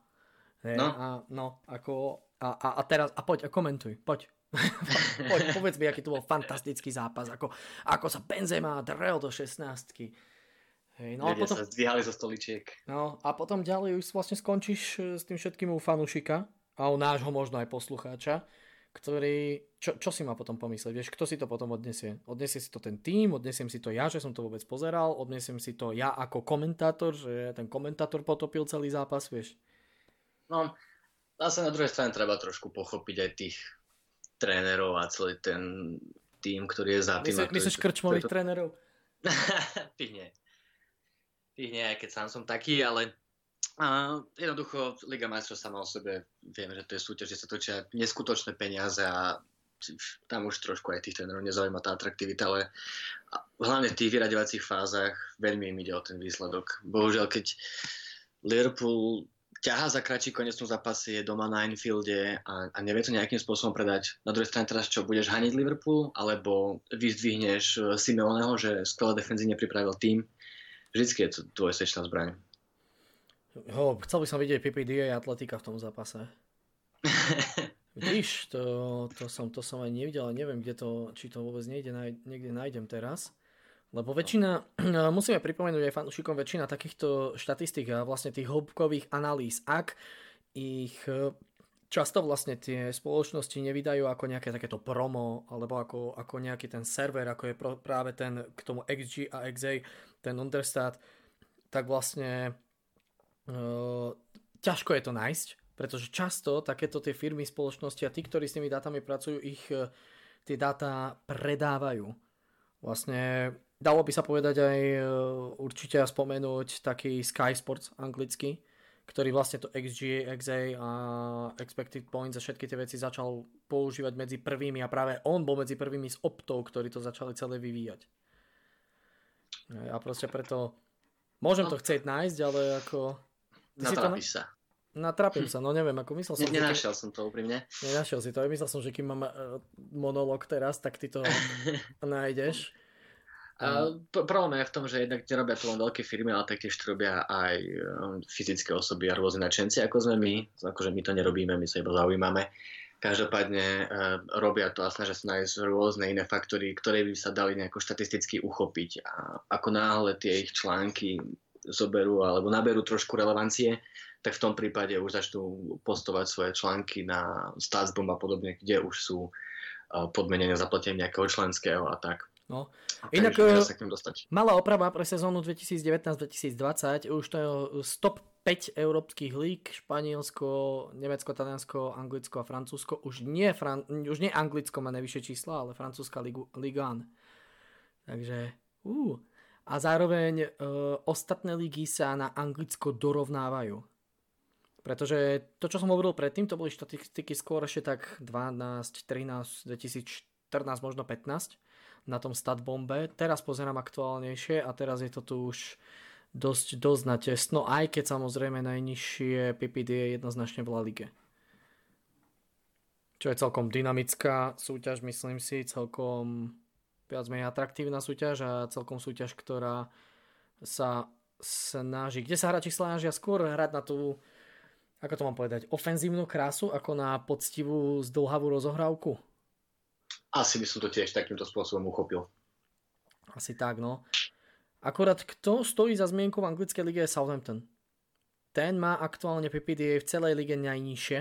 No. A, no, ako, a, a, a teraz, a poď, a komentuj, poď. poď, povedz mi, aký to bol fantastický zápas, ako, ako sa Benzema drel do 16 Hej, no a potom, sa zdvíhali zo stoličiek. No a potom ďalej už vlastne skončíš e, s tým všetkým u fanúšika a u nášho možno aj poslucháča, ktorý, čo, čo si má potom pomyslieť, vieš, kto si to potom odnesie? Odnesie si to ten tým, odnesiem si to ja, že som to vôbec pozeral, odnesiem si to ja ako komentátor, že ten komentátor potopil celý zápas, vieš? No, zase na druhej strane treba trošku pochopiť aj tých trénerov a celý ten tým, ktorý je za tým. Myslíš, myslíš krčmových to... trénerov? Tých nie. Tých nie, aj keď sám som taký, ale a jednoducho Liga majstrov sama o sebe, vieme, že to je súťaž, že sa točia neskutočné peniaze a tam už trošku aj tých trénerov nezaujíma tá atraktivita, ale hlavne v tých vyraďovacích fázach veľmi im ide o ten výsledok. Bohužiaľ, keď Liverpool ťaha za kratší konecnú zápasy, je doma na Anfielde a, a nevie to nejakým spôsobom predať. Na druhej strane teraz čo, budeš haniť Liverpool, alebo vyzdvihneš eh, Simeoneho, že skvelé defenzívne pripravil tým. Vždycky je to tvoje sečná zbraň. Ho, chcel by som vidieť PPD a Atletika v tom zápase. Vidíš, to, to, som, to som aj nevidel, ale neviem, kde to, či to vôbec niekde, niekde nájdem teraz. Lebo väčšina, musíme pripomenúť aj fanúšikom, väčšina takýchto štatistík a vlastne tých hĺbkových analýz, ak ich často vlastne tie spoločnosti nevydajú ako nejaké takéto promo, alebo ako, ako nejaký ten server, ako je práve ten k tomu XG a XA, ten Understat, tak vlastne Uh, ťažko je to nájsť, pretože často takéto tie firmy, spoločnosti a tí, ktorí s tými dátami pracujú, ich uh, tie dáta predávajú. Vlastne dalo by sa povedať aj uh, určite spomenúť taký Sky Sports anglicky, ktorý vlastne to XG, XA a Expected Points a všetky tie veci začal používať medzi prvými a práve on bol medzi prvými z optov, ktorí to začali celé vyvíjať. A proste preto môžem to no. chcieť nájsť, ale ako Natrapíš sa. Natrapím sa, no neviem, ako myslel som... Ne, nenašiel som to úprimne. Nenašiel si to, myslel som, že kým mám uh, monolog teraz, tak ty to nájdeš. A problém je v tom, že jednak nerobia to len veľké firmy, ale taktiež to robia aj um, fyzické osoby a rôzne načenci, ako sme my. Akože my to nerobíme, my sa iba zaujímame. Každopádne uh, robia to a snažia sa nájsť rôzne iné faktory, ktoré by sa dali nejako štatisticky uchopiť. A ako náhle tie ich články zoberú alebo naberú trošku relevancie, tak v tom prípade už začnú postovať svoje články na Statsbomb a podobne, kde už sú podmenenia zaplatenia nejakého členského a tak. No. Inak sa k dostať. malá oprava pre sezónu 2019-2020, už to je stop 5 európskych líg, Španielsko, Nemecko, Taliansko, Anglicko a Francúzsko. Už nie, Fran- už nie Anglicko má najvyššie čísla, ale francúzska Liga Takže, uh, a zároveň e, ostatné ligy sa na Anglicko dorovnávajú. Pretože to, čo som hovoril predtým, to boli štatistiky skôr ešte tak 12, 13, 2014, možno 15 na tom statbombe. Teraz pozerám aktuálnejšie a teraz je to tu už dosť, dosť natesno, aj keď samozrejme najnižšie PPD je jednoznačne v La Lige. Čo je celkom dynamická súťaž, myslím si, celkom viac menej atraktívna súťaž a celkom súťaž, ktorá sa snaží, kde sa hráči snažia skôr hrať na tú, ako to mám povedať, ofenzívnu krásu, ako na poctivú zdlhavú rozohrávku? Asi by som to tiež takýmto spôsobom uchopil. Asi tak, no. Akorát kto stojí za zmienku v anglickej lige je Southampton. Ten má aktuálne PPDA v celej lige najnižšie.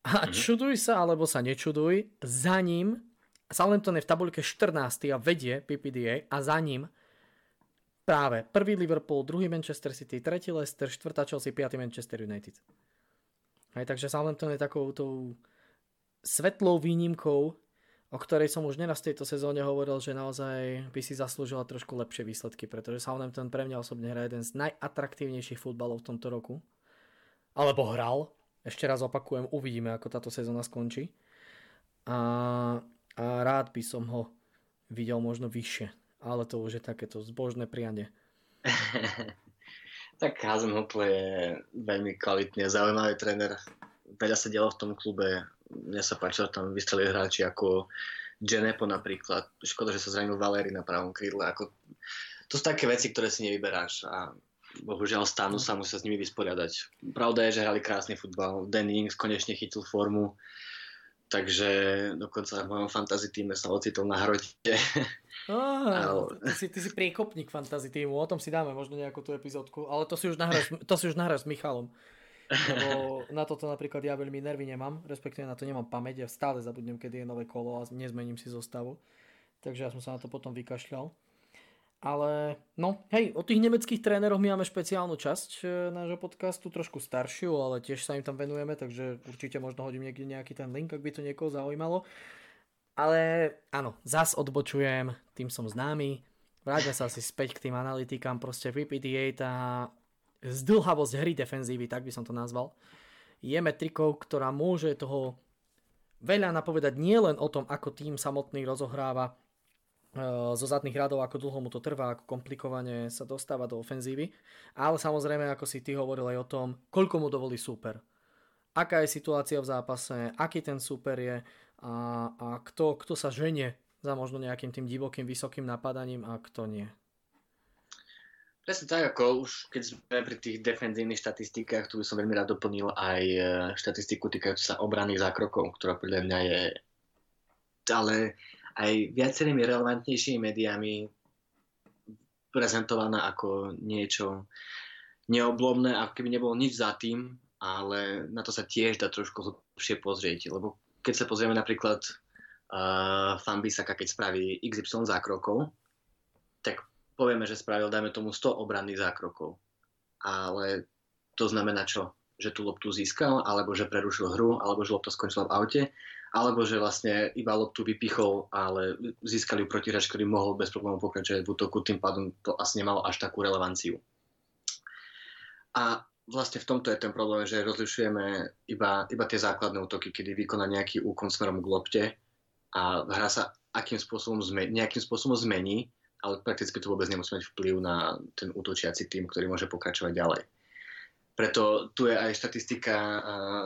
A mm-hmm. čuduj sa, alebo sa nečuduj, za ním Southampton je v tabuľke 14. a vedie PPDA a za ním práve prvý Liverpool, druhý Manchester City, tretí Leicester, štvrtá Chelsea, piatý Manchester United. Hej, takže Southampton je takou tou svetlou výnimkou, o ktorej som už neraz v tejto sezóne hovoril, že naozaj by si zaslúžila trošku lepšie výsledky, pretože Southampton pre mňa osobne hrá jeden z najatraktívnejších futbalov v tomto roku. Alebo hral. Ešte raz opakujem, uvidíme, ako táto sezóna skončí. A a rád by som ho videl možno vyššie. Ale to už je takéto zbožné prianie. Tak Hasenhutl je veľmi kvalitný a zaujímavý tréner. Veľa sa dialo v tom klube. Mne sa páčilo, tam vystrelili hráči ako Genepo napríklad. Škoda, že sa zranil Valéry na pravom krídle. Ako... To sú také veci, ktoré si nevyberáš a bohužiaľ stánu sa musia s nimi vysporiadať. Pravda je, že hrali krásny futbal. Danny Ings konečne chytil formu, takže dokonca v mojom fantasy týme sa ocitol na hrote. Oh, ty, si, ty si priekopník fantasy týmu, o tom si dáme možno nejakú tú epizódku, ale to si už nahráš, to si už nahráš s Michalom. Lebo na toto napríklad ja veľmi nervy nemám, respektíve na to nemám pamäť, ja stále zabudnem, kedy je nové kolo a nezmením si zostavu. Takže ja som sa na to potom vykašľal. Ale no, hej, o tých nemeckých tréneroch my máme špeciálnu časť e, nášho podcastu, trošku staršiu, ale tiež sa im tam venujeme, takže určite možno hodím niekde nejaký ten link, ak by to niekoho zaujímalo. Ale áno, zas odbočujem, tým som známy. Vráťme sa asi späť k tým analytikám, proste VPDA, tá zdlhavosť hry defenzívy, tak by som to nazval, je metrikou, ktorá môže toho veľa napovedať nielen o tom, ako tým samotný rozohráva Eh, zo zadných radov, ako dlho mu to trvá, ako komplikovane sa dostáva do ofenzívy. Ale samozrejme, ako si ty hovoril aj o tom, koľko mu dovolí super. Aká je situácia v zápase, aký ten super je a, a kto, kto sa ženie za možno nejakým tým divokým, vysokým napadaním a kto nie. Presne tak, ako už keď sme pri tých defenzívnych štatistikách, tu by som veľmi rád doplnil aj eh, štatistiku týkajúcu sa obranných zákrokov, ktorá podľa mňa je ale aj viacerými relevantnejšími médiami prezentovaná ako niečo neoblomné, ako keby nebolo nič za tým, ale na to sa tiež dá trošku hlbšie pozrieť, lebo keď sa pozrieme napríklad uh, Fambisaka, keď spraví XY zákrokov, tak povieme, že spravil, dajme tomu, 100 obranných zákrokov. Ale to znamená čo? Že tú loptu získal, alebo že prerušil hru, alebo že lopta skončila v aute, alebo že vlastne iba loptu vypichol, ale získali protihráč, ktorý mohol bez problémov pokračovať v útoku, tým pádom to asi nemalo až takú relevanciu. A vlastne v tomto je ten problém, že rozlišujeme iba, iba tie základné útoky, kedy vykoná nejaký úkon smerom k lopte a hra sa akým spôsobom zmeni, nejakým spôsobom zmení, ale prakticky to vôbec nemusí mať vplyv na ten útočiaci tým, ktorý môže pokračovať ďalej. Preto tu je aj štatistika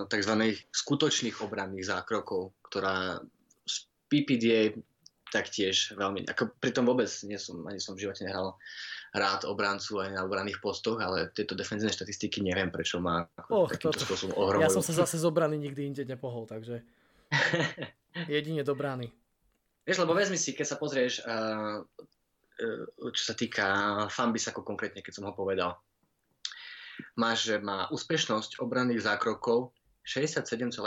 tzv. skutočných obranných zákrokov, ktorá z PPDA taktiež veľmi, ako pritom vôbec nie som, ani som v živote nehral rád obrancu aj na obranných postoch, ale tieto defenzívne štatistiky neviem, prečo má oh, takýmto to, spôsobom ohromujú. Ja som sa zase z obrany nikdy inde nepohol, takže jedine do brany. Vieš, lebo vezmi si, keď sa pozrieš, uh, čo sa týka Fambis ako konkrétne, keď som ho povedal, máš, že má úspešnosť obranných zákrokov 67,4%.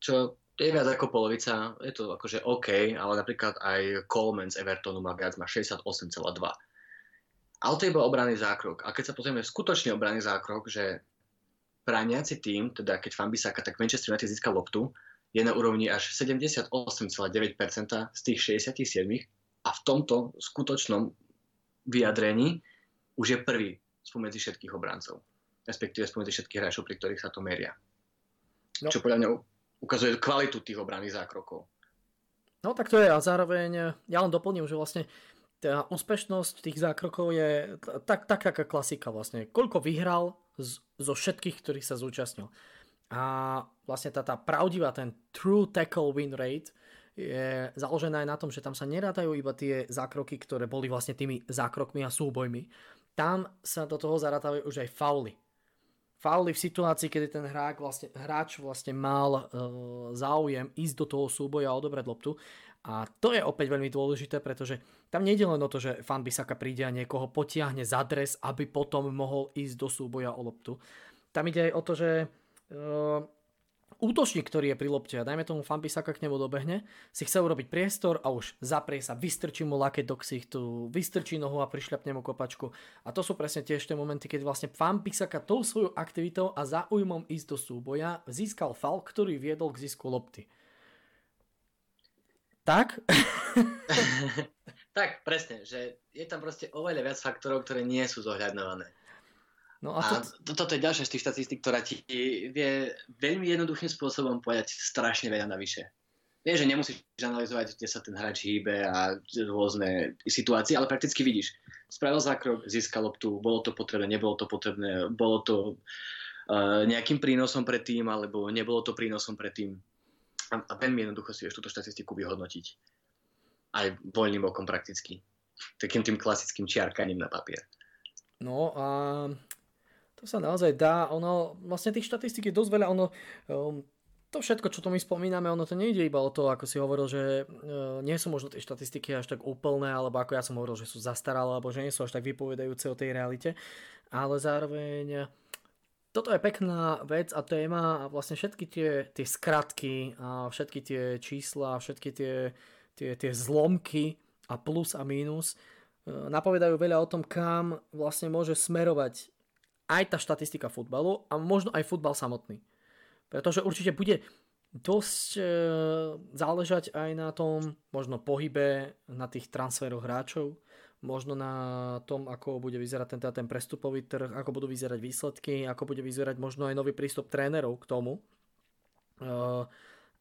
Čo je viac ako polovica, je to akože OK, ale napríklad aj Coleman z Evertonu má viac, má 68,2. Ale to je iba obranný zákrok. A keď sa pozrieme skutočný obranný zákrok, že brániaci tým, teda keď Fambisaka, tak Manchester United získal loptu, je na úrovni až 78,9% z tých 67 a v tomto skutočnom vyjadrení už je prvý spomedzi všetkých obrancov. Respektíve spomedzi všetkých hráčov, pri ktorých sa to meria. No. Čo podľa mňa ukazuje kvalitu tých obranných zákrokov. No tak to je a zároveň ja len doplním, že vlastne tá úspešnosť tých zákrokov je tak, tak taká klasika vlastne. Koľko vyhral z, zo všetkých, ktorých sa zúčastnil. A vlastne tá, tá pravdivá, ten true tackle win rate je založená aj na tom, že tam sa nerátajú iba tie zákroky, ktoré boli vlastne tými zákrokmi a súbojmi, tam sa do toho zaratávajú už aj fauly. Fauly v situácii, kedy ten hráč vlastne, hráč vlastne mal e, záujem ísť do toho súboja a odobrať loptu. A to je opäť veľmi dôležité, pretože tam nejde len o to, že fan Bisaka príde a niekoho potiahne za dres, aby potom mohol ísť do súboja o loptu. Tam ide aj o to, že e, útočník, ktorý je pri lopte a dajme tomu Fampisaka k nemu dobehne, si chce urobiť priestor a už zaprie sa, vystrčí mu laket do ksichtu, vystrčí nohu a prišľapne mu kopačku. A to sú presne tiež tie momenty, keď vlastne Fampisaka tou svojou aktivitou a záujmom ísť do súboja získal fal, ktorý viedol k zisku lopty. Tak? tak, presne, že je tam proste oveľa viac faktorov, ktoré nie sú zohľadňované. No a, to... a toto je ďalšia z tých štatistík, ktorá ti vie veľmi jednoduchým spôsobom povedať strašne veľa navyše. Vieš, že nemusíš analyzovať, kde sa ten hráč hýbe a rôzne situácie, ale prakticky vidíš. spravil zákrok, získal loptu, bolo to potrebné, nebolo to potrebné, bolo to uh, nejakým prínosom pre tým, alebo nebolo to prínosom pre tým. A, a veľmi jednoducho si vieš túto štatistiku vyhodnotiť. Aj voľným okom prakticky. Takým tým klasickým čiarkaním na papier. No a to sa naozaj dá. Ono, vlastne tých štatistík je dosť veľa. Ono, um, to všetko, čo tu my spomíname, ono to nejde iba o to, ako si hovoril, že e, nie sú možno tie štatistiky až tak úplné, alebo ako ja som hovoril, že sú zastaralé, alebo že nie sú až tak vypovedajúce o tej realite, ale zároveň toto je pekná vec a téma a vlastne všetky tie, tie skratky a všetky tie čísla, všetky tie, tie, tie zlomky a plus a mínus e, napovedajú veľa o tom, kam vlastne môže smerovať aj tá štatistika futbalu a možno aj futbal samotný. Pretože určite bude dosť e, záležať aj na tom možno pohybe, na tých transferoch hráčov, možno na tom, ako bude vyzerať ten, teda ten prestupový trh, ako budú vyzerať výsledky, ako bude vyzerať možno aj nový prístup trénerov k tomu, e,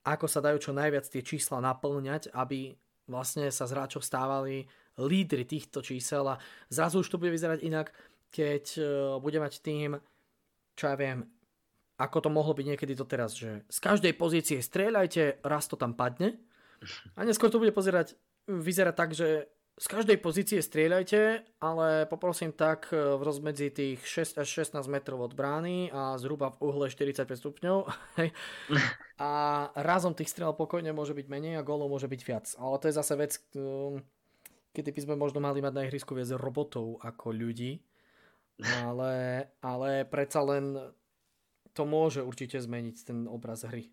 ako sa dajú čo najviac tie čísla naplňať, aby vlastne sa z hráčov stávali lídry týchto čísel a zrazu už to bude vyzerať inak, keď e, bude mať tým, čo ja viem, ako to mohlo byť niekedy doteraz, že z každej pozície strieľajte, raz to tam padne. A neskôr to bude pozerať, vyzerať tak, že z každej pozície strieľajte, ale poprosím tak e, v rozmedzi tých 6 až 16 metrov od brány a zhruba v uhle 45 stupňov. a razom tých strel pokojne môže byť menej a golov môže byť viac. Ale to je zase vec, um, kedy by sme možno mali mať na ihrisku viac robotov ako ľudí. Ale, ale predsa len to môže určite zmeniť ten obraz hry.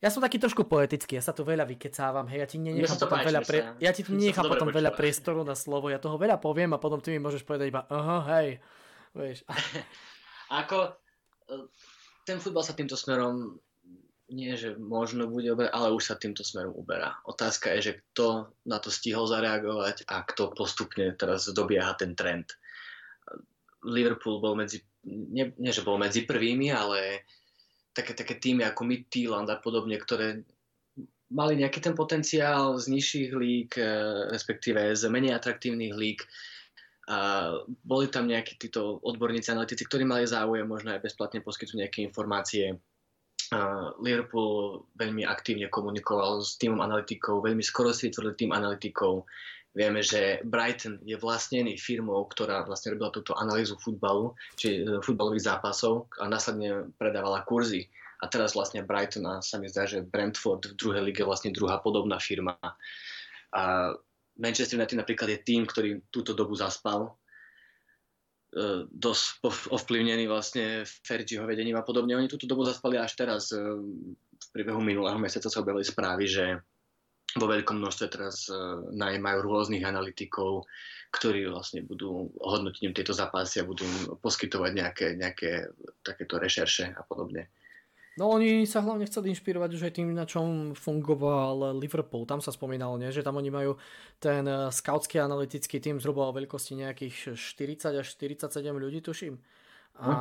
Ja som taký trošku poetický, ja sa tu veľa vykecávam, hej, ja ti nenechám potom páči, veľa, pre... ja ti tu nenechám potom veľa priestoru na slovo, ja toho veľa poviem a potom ty mi môžeš povedať iba, aha, hej, vieš. Ako, e, ten futbal sa týmto smerom nie, že možno bude uberať, ale už sa týmto smerom uberá. Otázka je, že kto na to stihol zareagovať a kto postupne teraz dobieha ten trend. Liverpool bol medzi nie, nie že bol medzi prvými, ale také, také týmy ako Midtjylland a podobne, ktoré mali nejaký ten potenciál z nižších lík, e, respektíve z menej atraktívnych lík. A boli tam nejakí títo odborníci, analytici, ktorí mali záujem možno aj bezplatne poskytnúť nejaké informácie. A Liverpool veľmi aktívne komunikoval s týmom analytikov, veľmi skoro si tým analytikov. Vieme, že Brighton je vlastnený firmou, ktorá vlastne robila túto analýzu futbalu, či e, futbalových zápasov a následne predávala kurzy. A teraz vlastne Brighton a sa mi zdá, že Brentford v druhej lige vlastne druhá podobná firma. A Manchester United napríklad je tým, ktorý túto dobu zaspal, e, dosť ovplyvnený vlastne Fergieho vedením a podobne. Oni túto dobu zaspali až teraz. E, v priebehu minulého mesiaca sa objavili správy, že vo veľkom množstve teraz uh, najmajú rôznych analytikov, ktorí vlastne budú hodnotiť tieto zápasy a budú poskytovať nejaké, nejaké takéto rešerše a podobne. No oni sa hlavne chceli inšpirovať už aj tým, na čom fungoval Liverpool. Tam sa spomínalo, nie? že tam oni majú ten eh, scoutský analytický tým zhruba o veľkosti nejakých 40 až 47 ľudí, tuším. A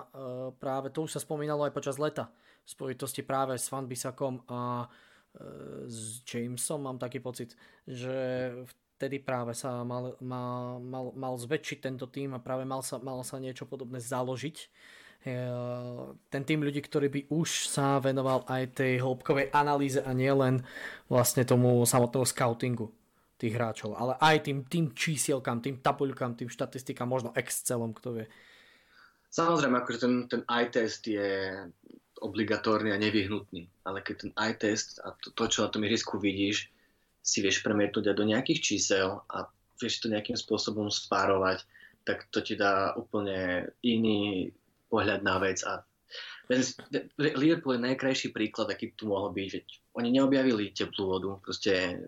hm. práve to už sa spomínalo aj počas leta v spojitosti práve s Van Bisakom a s Jamesom, mám taký pocit, že vtedy práve sa mal, mal, mal, mal zväčšiť tento tým a práve mal sa, mal sa niečo podobné založiť. E, ten tým ľudí, ktorý by už sa venoval aj tej hĺbkovej analýze a nielen vlastne tomu samotného scoutingu tých hráčov, ale aj tým, tým čísielkam, tým tabuľkám, tým štatistikám, možno Excelom, kto vie. Samozrejme, akože ten, ten eye-test je obligatórny a nevyhnutný. Ale keď ten eye test a to, to čo na tom ihrisku vidíš, si vieš premietnúť aj do nejakých čísel a vieš to nejakým spôsobom spárovať, tak to ti dá úplne iný pohľad na vec. A Liverpool je najkrajší príklad, aký tu mohol byť. Veď oni neobjavili teplú vodu. Proste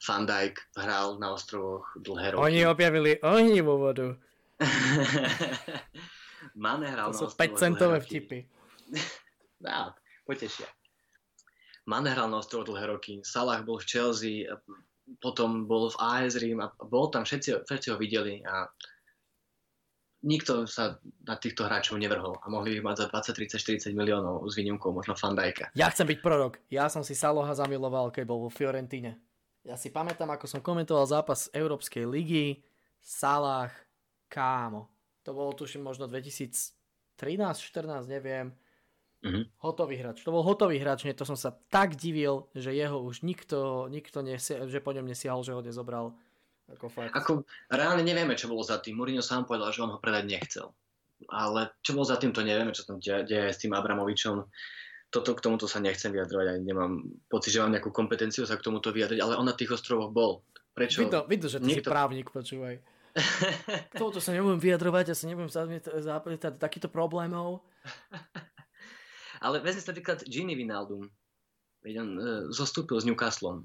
Van Dijk hral na ostrovoch dlhé roky. Oni objavili ohnivú vodu. Mane hral to sú 5 centové vtipy. Á, potešia. Mane hral na ostrovo dlhé roky, Salah bol v Chelsea, potom bol v AS Rím a bol tam, všetci, všetci ho videli a nikto sa na týchto hráčov nevrhol a mohli ich mať za 20, 30, 40 miliónov s výnimkou možno Fandajka. Ja chcem byť prorok. Ja som si Saloha zamiloval, keď bol vo Fiorentine. Ja si pamätám, ako som komentoval zápas Európskej ligy, Salah, kámo. To bolo tuším možno 2013, 14, neviem. Mm-hmm. Hotový hráč. To bol hotový hráč, nie, to som sa tak divil, že jeho už nikto, nikto nesi, že po ňom nesiahol, že ho nezobral. Ako, fakt. ako reálne nevieme, čo bolo za tým. Mourinho sám povedal, že on ho predať nechcel. Ale čo bolo za tým, to nevieme, čo tam deje, deje s tým Abramovičom. Toto, k tomuto sa nechcem vyjadrovať, ani nemám pocit, že mám nejakú kompetenciu sa k tomuto vyjadriť, ale on na tých ostrovoch bol. Prečo? Vidno, vidno že ty Niekto... si právnik, počúvaj. K tomuto sa nebudem vyjadrovať, ja sa nebudem zapýtať takýchto problémov. Ale vezmi sa napríklad Gini Vinaldum. Veď on e, zostúpil s Newcastlom.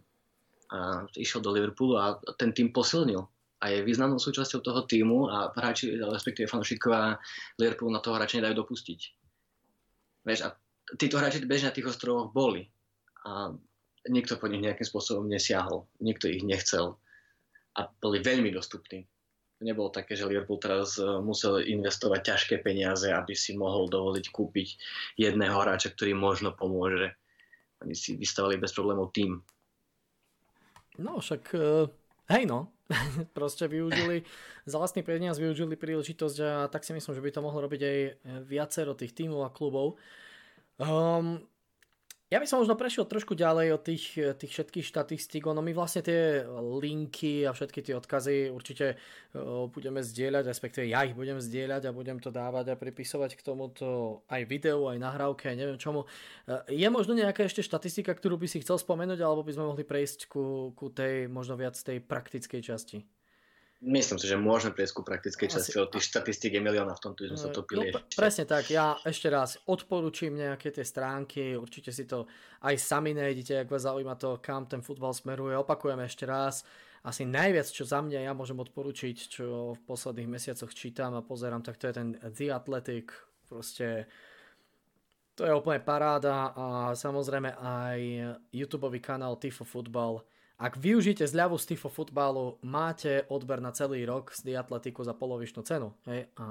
A išiel do Liverpoolu a ten tým posilnil. A je významnou súčasťou toho týmu a hráči, respektíve fanúšikovia Liverpoolu na toho hráča nedajú dopustiť. Vieš, a títo hráči bežne na tých ostrovoch boli. A nikto po nich nejakým spôsobom nesiahol, nikto ich nechcel. A boli veľmi dostupní nebolo také, že Liverpool teraz e, musel investovať ťažké peniaze, aby si mohol dovoliť kúpiť jedného hráča, ktorý možno pomôže. Oni si vystavali bez problémov tým. No však, uh, hej no, proste využili za vlastný peniaz, využili príležitosť a tak si myslím, že by to mohlo robiť aj viacero tých tímov a klubov. Um, ja by som možno prešiel trošku ďalej od tých, tých všetkých štatistík. Ono my vlastne tie linky a všetky tie odkazy určite budeme zdieľať, respektíve ja ich budem zdieľať a budem to dávať a pripisovať k tomuto aj videu, aj nahrávke, aj neviem čomu. E, je možno nejaká ešte štatistika, ktorú by si chcel spomenúť, alebo by sme mohli prejsť ku, ku tej možno viac tej praktickej časti? Myslím si, že môžeme prejsť ku praktickej časti, od tých štatistík je milióna v tomto, sme sa no, topili. No, presne tak, ja ešte raz odporúčim nejaké tie stránky, určite si to aj sami nájdete, ak vás zaujíma to, kam ten futbal smeruje. Opakujem ešte raz, asi najviac, čo za mňa ja môžem odporučiť, čo v posledných mesiacoch čítam a pozerám, tak to je ten The Athletic, proste to je úplne paráda a samozrejme aj YouTube kanál Tifo Football, ak využijete zľavu z Tifo futbalu, máte odber na celý rok z Diatletiku za polovičnú cenu. Hej? A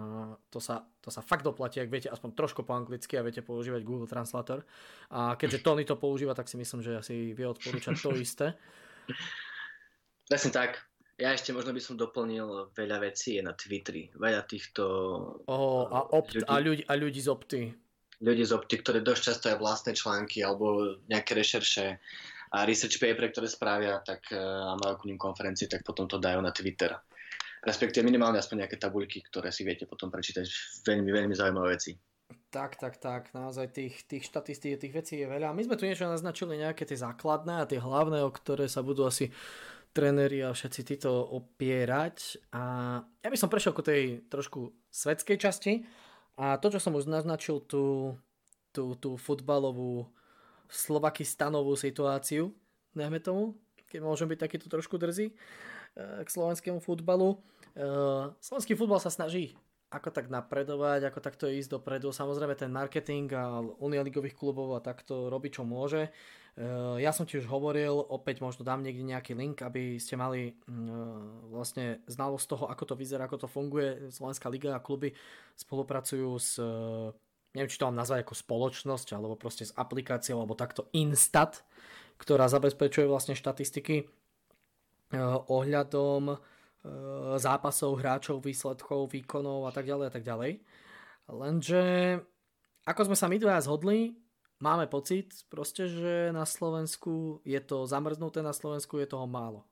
to sa, to sa fakt doplatí, ak viete aspoň trošku po anglicky a viete používať Google Translator. A keďže Tony to používa, tak si myslím, že asi vie odporúčať to isté. Presne tak. Ja ešte možno by som doplnil veľa vecí na Twitteri. Veľa týchto... Oh, a, opt, ľudí, a, ľudí, a ľudí z Opty. Ľudí z Opty, ktoré dosť často aj vlastné články alebo nejaké rešerše a research paper, ktoré spravia tak, e, a majú k ním konferencie, tak potom to dajú na Twitter. Respektíve minimálne aspoň nejaké tabuľky, ktoré si viete potom prečítať. Veľmi, veľmi zaujímavé veci. Tak, tak, tak. Naozaj tých, tých štatistík, tých vecí je veľa. My sme tu niečo naznačili, nejaké tie základné a tie hlavné, o ktoré sa budú asi tréneri a všetci títo opierať. A ja by som prešiel ku tej trošku svetskej časti. A to, čo som už naznačil, tú, tú, tú futbalovú slovakistanovú situáciu, najmä tomu, keď môžem byť takýto trošku drzý eh, k slovenskému futbalu. Eh, slovenský futbal sa snaží ako tak napredovať, ako takto ísť dopredu. Samozrejme ten marketing a unialigových klubov a takto robí čo môže. Eh, ja som ti už hovoril, opäť možno dám niekde nejaký link, aby ste mali mm, vlastne znalosť toho, ako to vyzerá, ako to funguje. Slovenská liga a kluby spolupracujú s neviem, či to mám nazvať ako spoločnosť, alebo proste s aplikáciou, alebo takto Instat, ktorá zabezpečuje vlastne štatistiky eh, ohľadom eh, zápasov, hráčov, výsledkov, výkonov a tak ďalej a tak ďalej. Lenže ako sme sa my dvaja zhodli, máme pocit proste, že na Slovensku je to zamrznuté, na Slovensku je toho málo.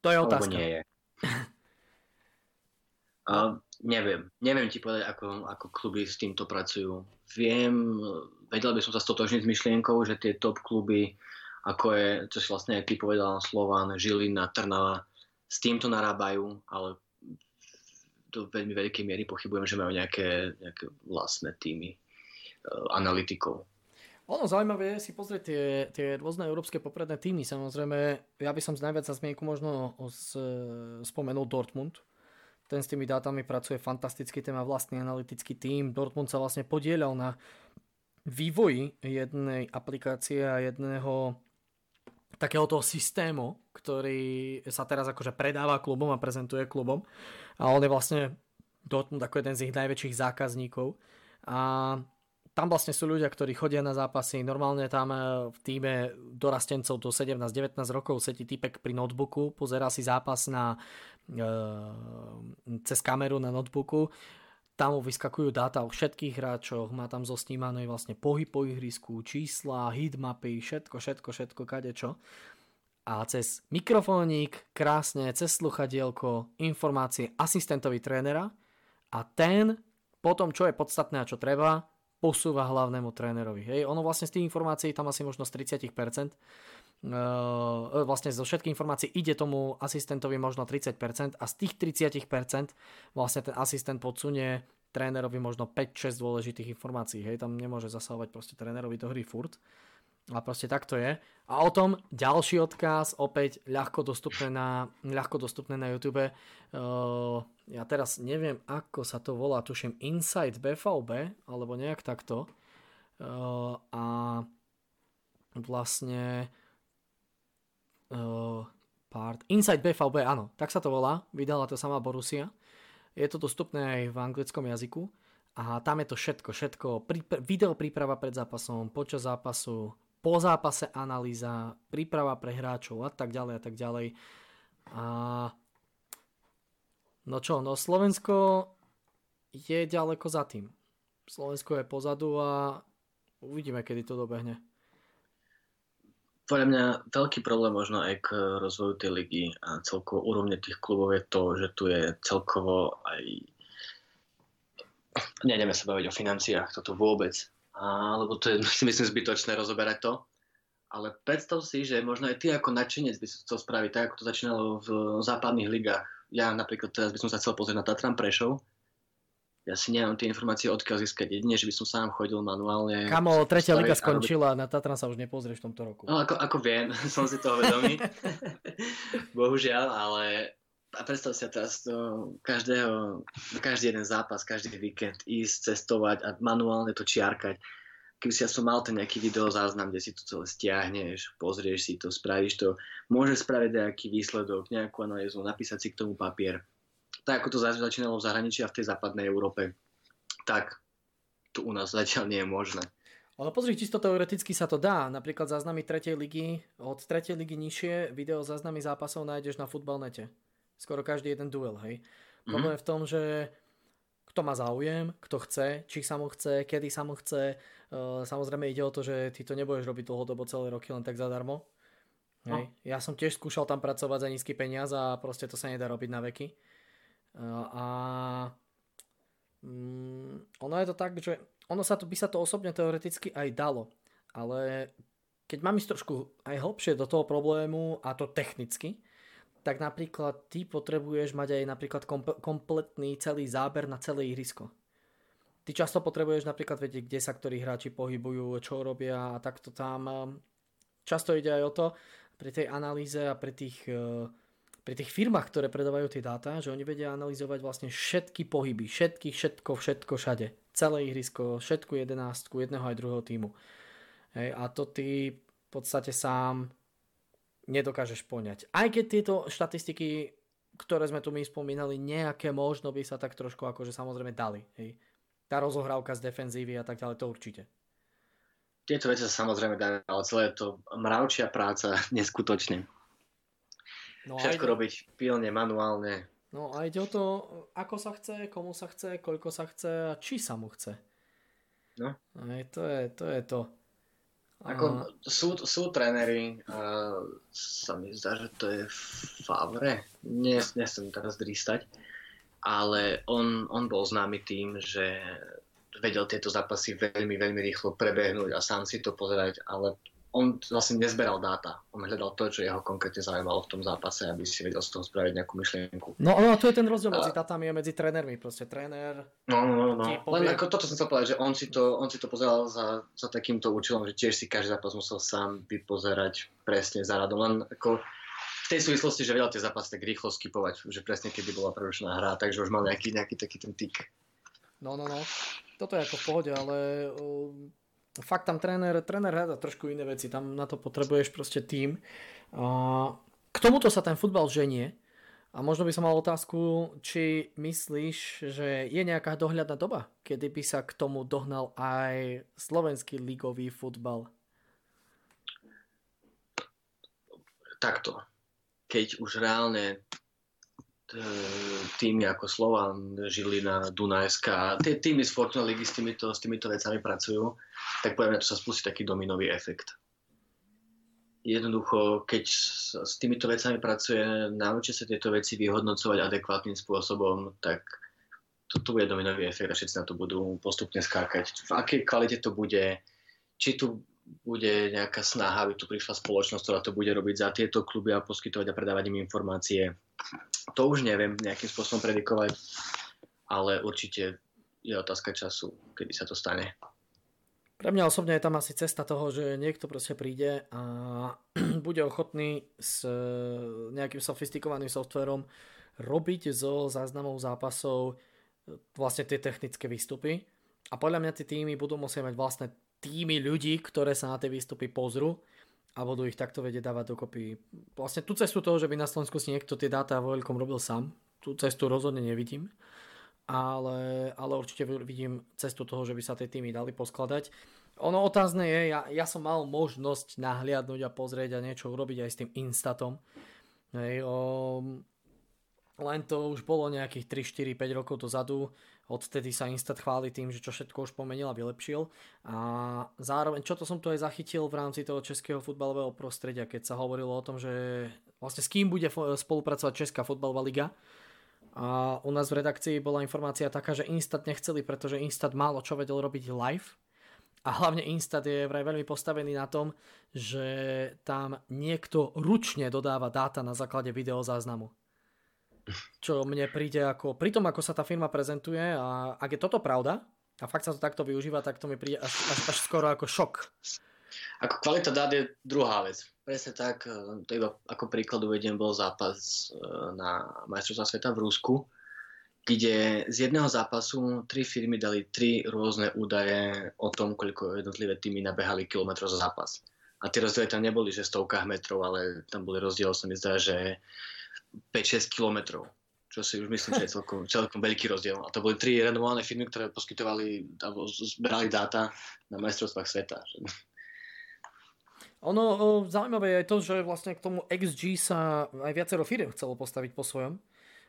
To je otázka. Alebo nie je. Uh, neviem. Neviem ti povedať, ako, ako kluby s týmto pracujú. Viem, vedel by som sa stotožniť s myšlienkou, že tie top kluby, ako je, čo si vlastne aj ty povedal, Slovan, Žilina, Trnava, s týmto narábajú, ale do veľmi veľkej miery pochybujem, že majú nejaké, nejaké vlastné týmy uh, analytikov. Ono zaujímavé je si pozrieť tie, tie rôzne európske popredné týmy. Samozrejme, ja by som z najviac za zmienku možno z, spomenul Dortmund, ten s tými dátami pracuje fantasticky, ten má vlastný analytický tím. Dortmund sa vlastne podielal na vývoji jednej aplikácie a jedného takého toho systému, ktorý sa teraz akože predáva klubom a prezentuje klubom. A on je vlastne Dortmund ako jeden z ich najväčších zákazníkov. A tam vlastne sú ľudia, ktorí chodia na zápasy. Normálne tam e, v týme dorastencov do 17-19 rokov sedí typek pri notebooku, pozerá si zápas na, e, cez kameru na notebooku. Tam mu vyskakujú dáta o všetkých hráčoch, má tam zosnímané vlastne pohyb po ihrisku, čísla, hitmapy, všetko, všetko, všetko, kadečo. A cez mikrofónik, krásne, cez sluchadielko, informácie asistentovi trénera a ten potom, čo je podstatné a čo treba, posúva hlavnému trénerovi. Hej, ono vlastne z tých informácií tam asi možno z 30%, uh, vlastne zo všetkých informácií ide tomu asistentovi možno 30% a z tých 30% vlastne ten asistent podsunie trénerovi možno 5-6 dôležitých informácií. Hej, tam nemôže zasahovať proste trénerovi do hry furt. A proste tak to je. A o tom ďalší odkaz, opäť ľahko dostupné na, ľahko dostupné na YouTube. Uh, ja teraz neviem, ako sa to volá, tuším Inside BVB, alebo nejak takto. Uh, a vlastne uh, part, Inside BVB, áno, tak sa to volá, vydala to sama Borussia. Je to dostupné aj v anglickom jazyku. A tam je to všetko, všetko, video príprava pred zápasom, počas zápasu, po zápase analýza, príprava pre hráčov a tak ďalej a tak ďalej. A no čo, no Slovensko je ďaleko za tým. Slovensko je pozadu a uvidíme, kedy to dobehne. Podľa mňa veľký problém možno aj k rozvoju tej ligy a celkovo úrovne tých klubov je to, že tu je celkovo aj Nejdeme sa baviť o financiách, toto vôbec lebo to je myslím zbytočné rozoberať to. Ale predstav si, že možno aj ty ako nadšenec by si chcel spraviť tak, ako to začínalo v západných ligách. Ja napríklad teraz by som sa chcel pozrieť na Tatran Prešov. Ja si nemám tie informácie, odkiaľ získať. Jedine, že by som sám chodil manuálne. Kamo, tretia liga skončila, na Tatran sa už nepozrieš v tomto roku. No, ako, ako viem, som si toho vedomý. Bohužiaľ, ale a predstav si teraz to každého, každý jeden zápas, každý víkend ísť, cestovať a manuálne to čiarkať. Keby si ja som mal ten nejaký videozáznam, kde si to celé stiahneš, pozrieš si to, spravíš to, môže spraviť nejaký výsledok, nejakú analýzu, napísať si k tomu papier. Tak ako to začínalo v zahraničí a v tej západnej Európe, tak tu u nás zatiaľ nie je možné. Ale pozri, čisto teoreticky sa to dá. Napríklad záznamy 3. ligy, od 3. ligy nižšie video záznamy zápasov nájdeš na futbalnete skoro každý jeden duel, hej. Mm-hmm. Problém je v tom, že kto má záujem, kto chce, či sa mu chce, kedy sa mu chce. Uh, samozrejme ide o to, že ty to nebudeš robiť dlhodobo celé roky len tak zadarmo. No. Hej. Ja som tiež skúšal tam pracovať za nízky peniaz a proste to sa nedá robiť na veky. Uh, a um, ono je to tak, že ono sa to, by sa to osobne teoreticky aj dalo, ale keď mám ísť trošku aj hlbšie do toho problému a to technicky, tak napríklad ty potrebuješ mať aj napríklad kompletný celý záber na celé ihrisko. Ty často potrebuješ napríklad vedieť, kde sa ktorí hráči pohybujú, čo robia a takto tam. Často ide aj o to pri tej analýze a pri tých, e, pri tých firmách, ktoré predávajú tie dáta, že oni vedia analyzovať vlastne všetky pohyby, všetky, všetko, všetko všade. Celé ihrisko, všetku jedenáctku, jedného aj druhého týmu. Hej, a to ty v podstate sám nedokážeš poňať. Aj keď tieto štatistiky, ktoré sme tu my spomínali, nejaké možno by sa tak trošku akože samozrejme dali. Hej. Tá rozohrávka z defenzívy a tak ďalej, to určite. Tieto veci sa samozrejme dajú, ale celé to mravčia práca neskutočne. No Všetko ide... robiť pilne, manuálne. No a ide o to, ako sa chce, komu sa chce, koľko sa chce a či sa mu chce. No. Aj to je to. Je to. Ako, sú, sú tréneri, uh, sa mi zdá, že to je Favre, Nie, nechcem teraz drístať, ale on, on bol známy tým, že vedel tieto zápasy veľmi, veľmi rýchlo prebehnúť a sám si to pozerať, ale on vlastne nezberal dáta. On hľadal to, čo jeho konkrétne zaujímalo v tom zápase, aby si vedel z toho spraviť nejakú myšlienku. No, no to je ten rozdiel medzi dátami a medzi trénermi. Proste tréner... No, no, no. no. Povie... Len ako toto som chcel povedať, že on si to, on si to pozeral za, za takýmto účelom, že tiež si každý zápas musel sám vypozerať presne za radom. Len ako v tej súvislosti, že vedel tie zápasy tak rýchlo skipovať, že presne kedy bola prerušená hra, takže už mal nejaký, nejaký taký ten tik. No, no, no. Toto je ako v pohode, ale fakt tam tréner, tréner hľada trošku iné veci, tam na to potrebuješ proste tým. K tomuto sa ten futbal ženie A možno by som mal otázku, či myslíš, že je nejaká dohľadná doba, kedy by sa k tomu dohnal aj slovenský ligový futbal? Takto. Keď už reálne týmy ako Slovan, Žilina, Dunajská, tie týmy z Fortuna ligy s týmito, s týmito vecami pracujú, tak poviem, že sa spustí taký dominový efekt jednoducho, keď s týmito vecami pracuje, naučí sa tieto veci vyhodnocovať adekvátnym spôsobom, tak toto bude dominový efekt a všetci na to budú postupne skákať. V akej kvalite to bude, či tu bude nejaká snaha, aby tu prišla spoločnosť, ktorá to bude robiť za tieto kluby a poskytovať a predávať im informácie. To už neviem nejakým spôsobom predikovať, ale určite je otázka času, kedy sa to stane. Pre mňa osobne je tam asi cesta toho, že niekto proste príde a bude ochotný s e, nejakým sofistikovaným softverom robiť zo záznamov zápasov e, vlastne tie technické výstupy. A podľa mňa tie týmy budú musieť mať vlastné týmy ľudí, ktoré sa na tie výstupy pozrú a budú ich takto vedieť dávať dokopy. Vlastne tú cestu toho, že by na Slovensku si niekto tie dáta vo veľkom robil sám, tú cestu rozhodne nevidím ale, ale určite vidím cestu toho, že by sa tie týmy dali poskladať. Ono otázne je, ja, ja som mal možnosť nahliadnúť a pozrieť a niečo urobiť aj s tým Instatom. Hej, o, len to už bolo nejakých 3, 4, 5 rokov dozadu. Odtedy sa Instat chváli tým, že čo všetko už pomenil a vylepšil. A zároveň, čo to som tu aj zachytil v rámci toho českého futbalového prostredia, keď sa hovorilo o tom, že vlastne s kým bude spolupracovať Česká futbalová liga a u nás v redakcii bola informácia taká, že Instat nechceli, pretože Instat málo čo vedel robiť live. A hlavne Instat je vraj veľmi postavený na tom, že tam niekto ručne dodáva dáta na základe videozáznamu. Čo mne príde ako, pri tom ako sa tá firma prezentuje a ak je toto pravda a fakt sa to takto využíva, tak to mi príde až, až, až skoro ako šok. Ako kvalita dát je druhá vec. Presne tak, e, to iba ako príklad uvediem, bol zápas e, na majstrovstvá sveta v Rusku, kde z jedného zápasu tri firmy dali tri rôzne údaje o tom, koľko jednotlivé týmy nabehali kilometrov za zápas. A tie rozdiely tam neboli, že stovkách metrov, ale tam boli rozdiel, sa mi zdá, že 5-6 kilometrov čo si už myslím, že je celkom, celkom veľký rozdiel. A to boli tri renomované firmy, ktoré poskytovali, alebo zberali dáta na majstrovstvách sveta. Ono zaujímavé je to, že vlastne k tomu XG sa aj viacero firm chcelo postaviť po svojom.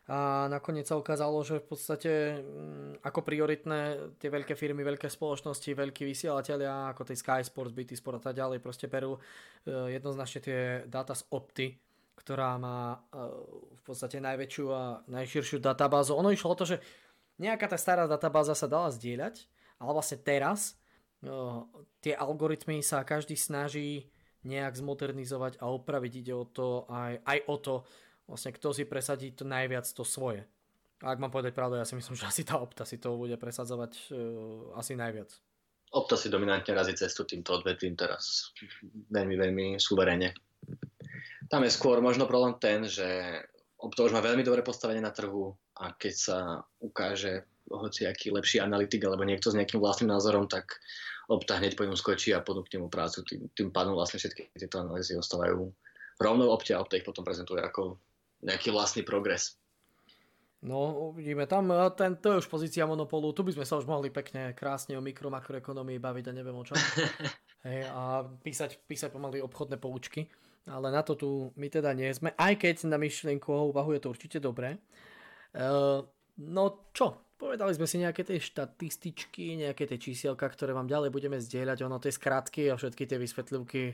A nakoniec sa ukázalo, že v podstate mm, ako prioritné tie veľké firmy, veľké spoločnosti, veľkí vysielatelia, ako tej Sky Sports, BT Sport a tak ďalej, proste berú e, jednoznačne tie dáta z Opty, ktorá má e, v podstate najväčšiu a najširšiu databázu. Ono išlo o to, že nejaká tá stará databáza sa dala zdieľať, ale vlastne teraz e, tie algoritmy sa každý snaží nejak zmodernizovať a opraviť. Ide o to aj, aj o to, vlastne kto si presadí to najviac to svoje. A ak mám povedať pravdu, ja si myslím, že asi tá Opta si to bude presadzovať uh, asi najviac. Opta si dominantne razí cestu týmto odvetvím teraz veľmi, veľmi suverene. Tam je skôr možno problém ten, že Opta už má veľmi dobré postavenie na trhu a keď sa ukáže hoci aký lepší analytik alebo niekto s nejakým vlastným názorom, tak Opta hneď po ňom skočí a ponúkne mu prácu. Tým, tým pádom vlastne všetky tieto analýzy ostávajú rovnou Opte a Opta ich potom prezentuje ako nejaký vlastný progres. No, uvidíme. Tam ten, to je už pozícia monopolu. Tu by sme sa už mohli pekne, krásne o mikro, makroekonomii baviť a neviem o čom. Hej, a písať, písať pomaly obchodné poučky. Ale na to tu my teda nie sme. Aj keď na myšlienku o úvahu je to určite dobré. Uh, no čo, Povedali sme si nejaké tie štatističky, nejaké tie čísielka, ktoré vám ďalej budeme zdieľať, ono tie skratky a všetky tie vysvetlivky,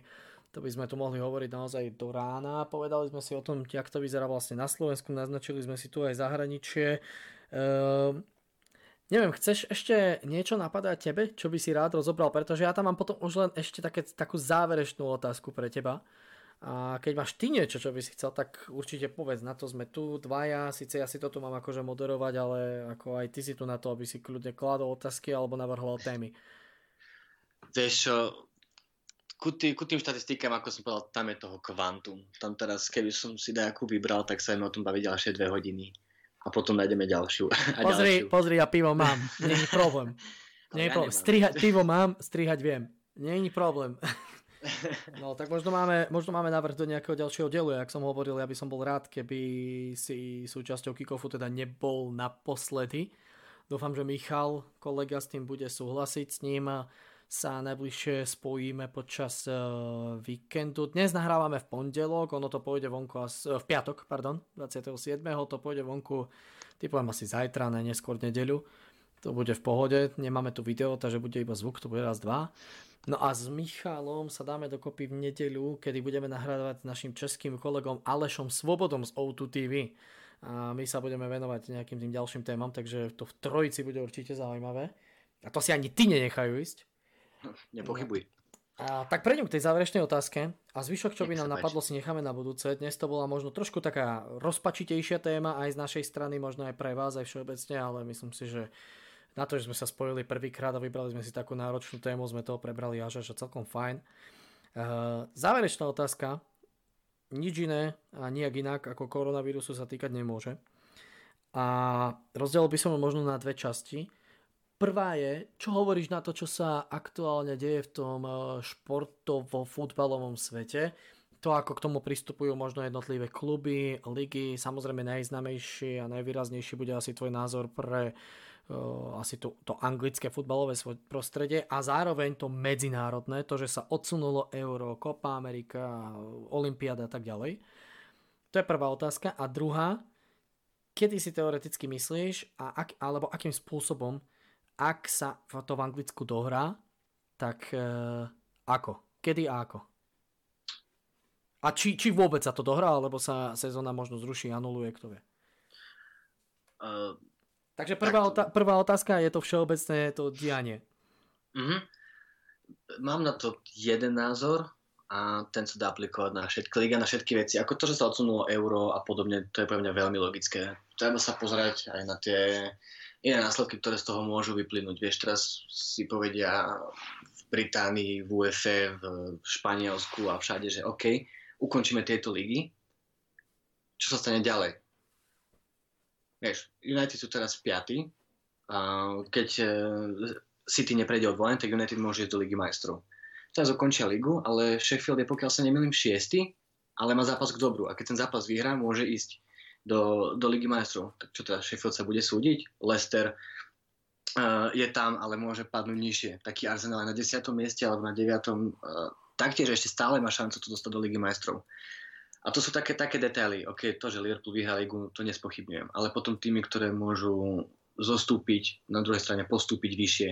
to by sme tu mohli hovoriť naozaj do rána. Povedali sme si o tom, jak to vyzerá vlastne na Slovensku, naznačili sme si tu aj zahraničie. Ehm, neviem, chceš ešte niečo napadať tebe, čo by si rád rozobral, pretože ja tam mám potom už len ešte také, takú záverečnú otázku pre teba. A keď máš ty niečo, čo by si chcel, tak určite povedz, na to sme tu dvaja, síce ja si to tu mám akože moderovať, ale ako aj ty si tu na to, aby si kľudne kladol otázky alebo navrhol témy. Vieš čo, ku, tý, ku tým štatistikám, ako som povedal, tam je toho kvantum. Tam teraz, keby som si nejakú vybral, tak sa o tom baviť ďalšie dve hodiny. A potom nájdeme ďalšiu. A pozri, ďalšiu. pozri, ja pivo mám. Je problém. Je problém. Strihať, pivo mám, strihať viem. Je problém. No tak možno máme, možno máme návrh do nejakého ďalšieho dielu. Jak som hovoril, ja by som bol rád, keby si súčasťou Kikofu teda nebol naposledy. Dúfam, že Michal, kolega, s tým bude súhlasiť. S ním sa najbližšie spojíme počas uh, víkendu. Dnes nahrávame v pondelok, ono to pôjde vonku as, uh, v piatok, pardon, 27. to pôjde vonku, typujem asi zajtra, ne neskôr nedeľu. To bude v pohode, nemáme tu video, takže bude iba zvuk, to bude raz, dva. No a s Michalom sa dáme dokopy v nedeľu, kedy budeme nahrávať našim českým kolegom Alešom Svobodom z O2 TV. A my sa budeme venovať nejakým tým ďalším témam, takže to v trojici bude určite zaujímavé. A to si ani ty nenechajú ísť. Nepochybuj. A tak prejdem k tej záverečnej otázke a zvyšok, čo by nám napadlo, si necháme na budúce. Dnes to bola možno trošku taká rozpačitejšia téma aj z našej strany, možno aj pre vás, aj všeobecne, ale myslím si, že na to, že sme sa spojili prvýkrát a vybrali sme si takú náročnú tému, sme toho prebrali až až celkom fajn. Uh, záverečná otázka. Nič iné a nijak inak ako koronavírusu sa týkať nemôže. A rozdiel by som ho možno na dve časti. Prvá je, čo hovoríš na to, čo sa aktuálne deje v tom eh, športovo-futbalovom svete. To, ako k tomu pristupujú možno jednotlivé kluby, ligy, samozrejme najznamejší a najvýraznejší bude asi tvoj názor pre asi to, to anglické futbalové prostredie a zároveň to medzinárodné, to, že sa odsunulo Euro, Copa Amerika, Olympiáda a tak ďalej. To je prvá otázka. A druhá, kedy si teoreticky myslíš, a ak, alebo akým spôsobom, ak sa to v Anglicku dohrá, tak e, ako? Kedy a ako? A či, či vôbec sa to dohrá, alebo sa sezóna možno zruší, anuluje, kto vie? Uh, Takže prvá, tak... otá- prvá otázka je to všeobecné to dianie. Mm-hmm. Mám na to jeden názor a ten sa dá aplikovať na všetky liga, na všetky veci. Ako to, že sa odsunulo euro a podobne, to je pre mňa veľmi logické. Treba sa pozerať aj na tie iné následky, ktoré z toho môžu vyplynúť. Vieš, teraz si povedia v Británii, v UEFA, v Španielsku a všade, že OK, ukončíme tieto ligy. Čo sa stane ďalej? Vieš, United sú teraz v piaty. A keď e, City neprejde od volen, tak United môže ísť do Ligy majstrov. Teraz ukončia ligu, ale Sheffield je, pokiaľ sa nemýlim, šiesty, ale má zápas k dobru. A keď ten zápas vyhrá, môže ísť do, do Ligy majstrov. Tak čo teda, Sheffield sa bude súdiť? Leicester uh, je tam, ale môže padnúť nižšie. Taký Arsenal aj na 10. mieste alebo na 9. Uh, taktiež ešte stále má šancu to dostať do Ligy majstrov. A to sú také, také detaily. OK, to, že Liverpool vyhrá ligu, to nespochybňujem. Ale potom týmy, ktoré môžu zostúpiť, na druhej strane postúpiť vyššie.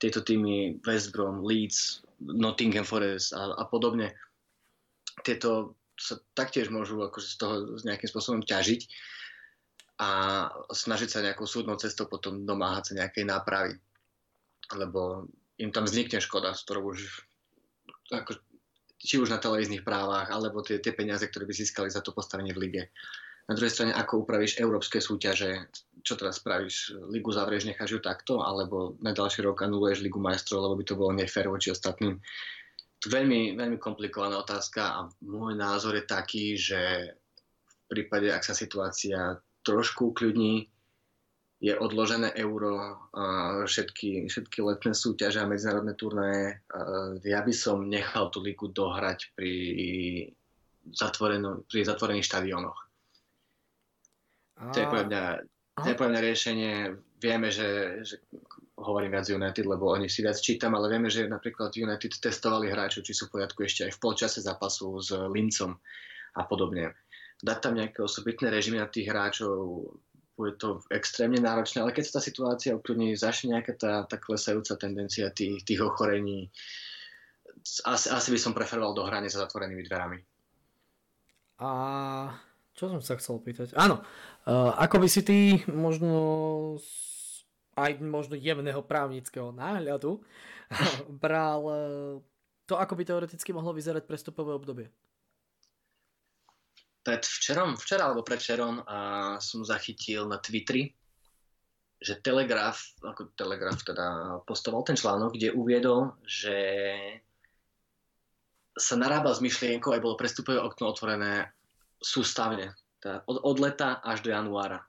Tieto týmy West Brom, Leeds, Nottingham Forest a, a podobne. Tieto sa taktiež môžu akože z toho nejakým spôsobom ťažiť a snažiť sa nejakou súdnou cestou potom domáhať sa nejakej nápravy. Lebo im tam vznikne škoda, z ktorou už ako, či už na televíznych právach, alebo tie, tie peniaze, ktoré by získali za to postavenie v lige. Na druhej strane, ako upravíš európske súťaže, čo teraz spravíš? Ligu zavrieš, necháš ju takto, alebo na ďalší rok anuluješ Ligu majstrov, lebo by to bolo nefér voči ostatným. Veľmi, veľmi komplikovaná otázka a môj názor je taký, že v prípade, ak sa situácia trošku ukľudní, je odložené euro, všetky, všetky letné súťaže a medzinárodné turnaje. Ja by som nechal tú ligu dohrať pri, pri zatvorených štadiónoch. To je podľa mňa, to je podľa mňa riešenie. Vieme, že, že hovorím viac United, lebo oni si viac čítam, ale vieme, že napríklad United testovali hráčov, či sú v poriadku ešte aj v polčase zápasu s Lincom a podobne. Dať tam nejaké osobitné režimy na tých hráčov, bude to extrémne náročné, ale keď sa tá situácia ukludní, začne nejaká tá, tá klesajúca tendencia tých, tých ochorení, asi, asi by som preferoval do hrania za zatvorenými dverami. A čo som sa chcel pýtať? Áno, uh, ako by si ty možno aj možno jemného právnického náhľadu bral uh, to, ako by teoreticky mohlo vyzerať prestupové obdobie? Pred včerom, včera alebo predvčerom a som zachytil na Twitteri, že Telegraf, ako Telegraf teda postoval ten článok, kde uviedol, že sa narábal s myšlienkou, aj bolo prestupové okno otvorené sústavne, teda od, od leta až do januára.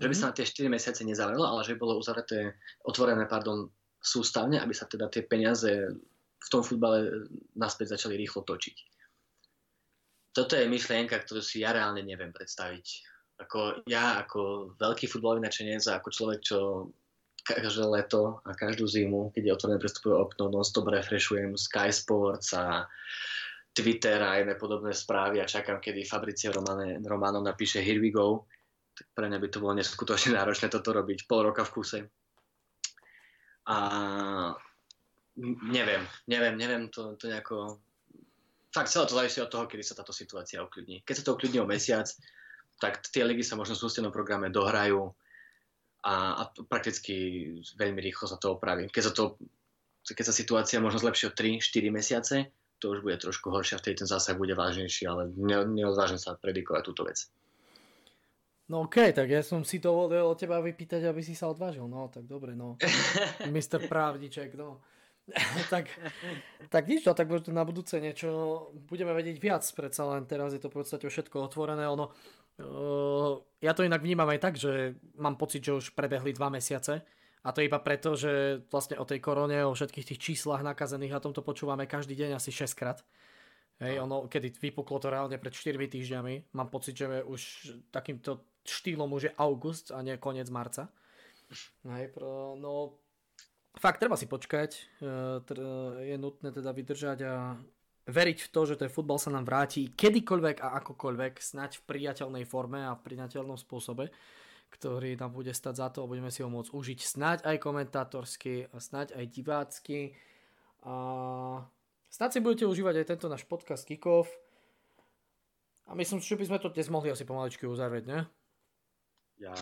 Že by sa mhm. na tie 4 mesiace nezavrelo, ale že bolo uzavreté, otvorené pardon, sústavne, aby sa teda tie peniaze v tom futbale naspäť začali rýchlo točiť. Toto je myšlienka, ktorú si ja reálne neviem predstaviť. Ako ja, ako veľký futbalový načenec a ako človek, čo každé leto a každú zimu, keď je otvorené prestupové okno, non-stop refreshujem Sky Sports a Twitter a iné podobné správy a čakám, kedy Fabricio Romane, Romano napíše Here we go. Tak pre mňa by to bolo neskutočne náročné toto robiť pol roka v kuse. A neviem, neviem, neviem to, to nejako... Fakt celé to závisí od toho, kedy sa táto situácia ukľudní. Keď sa to ukľudní o mesiac, tak tie ligy sa možno v sústenom programe dohrajú a, a prakticky veľmi rýchlo sa to opraví. Keď sa, to, keď sa situácia možno zlepší o 3-4 mesiace, to už bude trošku horšie a vtedy ten zásah bude vážnejší, ale ne, neodvážim sa predikovať túto vec. No okay, tak ja som si to od teba vypýtať, aby si sa odvážil. No, tak dobre, no. Mr. Právniček, no. tak, tak nič, no, tak na budúce niečo budeme vedieť viac, predsa len teraz je to v podstate všetko otvorené, ono, uh, ja to inak vnímam aj tak, že mám pocit, že už prebehli dva mesiace a to iba preto, že vlastne o tej korone, o všetkých tých číslach nakazených a tomto počúvame každý deň asi 6 krát. Hej, ono, kedy vypuklo to reálne pred 4 týždňami, mám pocit, že už takýmto štýlom už je august a nie koniec marca. Hej, pro, no fakt treba si počkať, e, je nutné teda vydržať a veriť v to, že ten futbal sa nám vráti kedykoľvek a akokoľvek, snať v priateľnej forme a v priateľnom spôsobe, ktorý nám bude stať za to a budeme si ho môcť užiť snať aj komentátorsky, snať aj divácky a snať si budete užívať aj tento náš podcast Kikov a myslím, že by sme to dnes mohli asi pomaličky uzavrieť, ne? Ja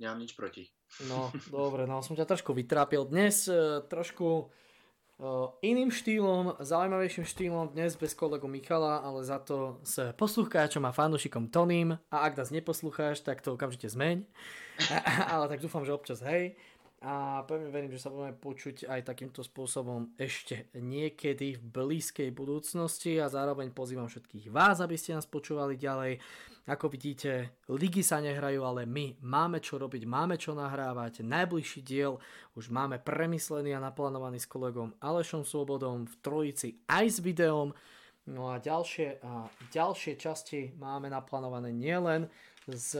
nemám nič proti. No, dobre, no som ťa trošku vytrápil. Dnes uh, trošku uh, iným štýlom, zaujímavejším štýlom, dnes bez kolegu Michala, ale za to s poslucháčom a fanúšikom Tonym. A ak nás neposlucháš, tak to okamžite zmeň. ale tak dúfam, že občas hej a pevne verím, že sa budeme počuť aj takýmto spôsobom ešte niekedy v blízkej budúcnosti a zároveň pozývam všetkých vás, aby ste nás počúvali ďalej. Ako vidíte, ligy sa nehrajú, ale my máme čo robiť, máme čo nahrávať. Najbližší diel už máme premyslený a naplánovaný s kolegom Alešom Svobodom v trojici aj s videom. No a ďalšie, a ďalšie časti máme naplánované nielen s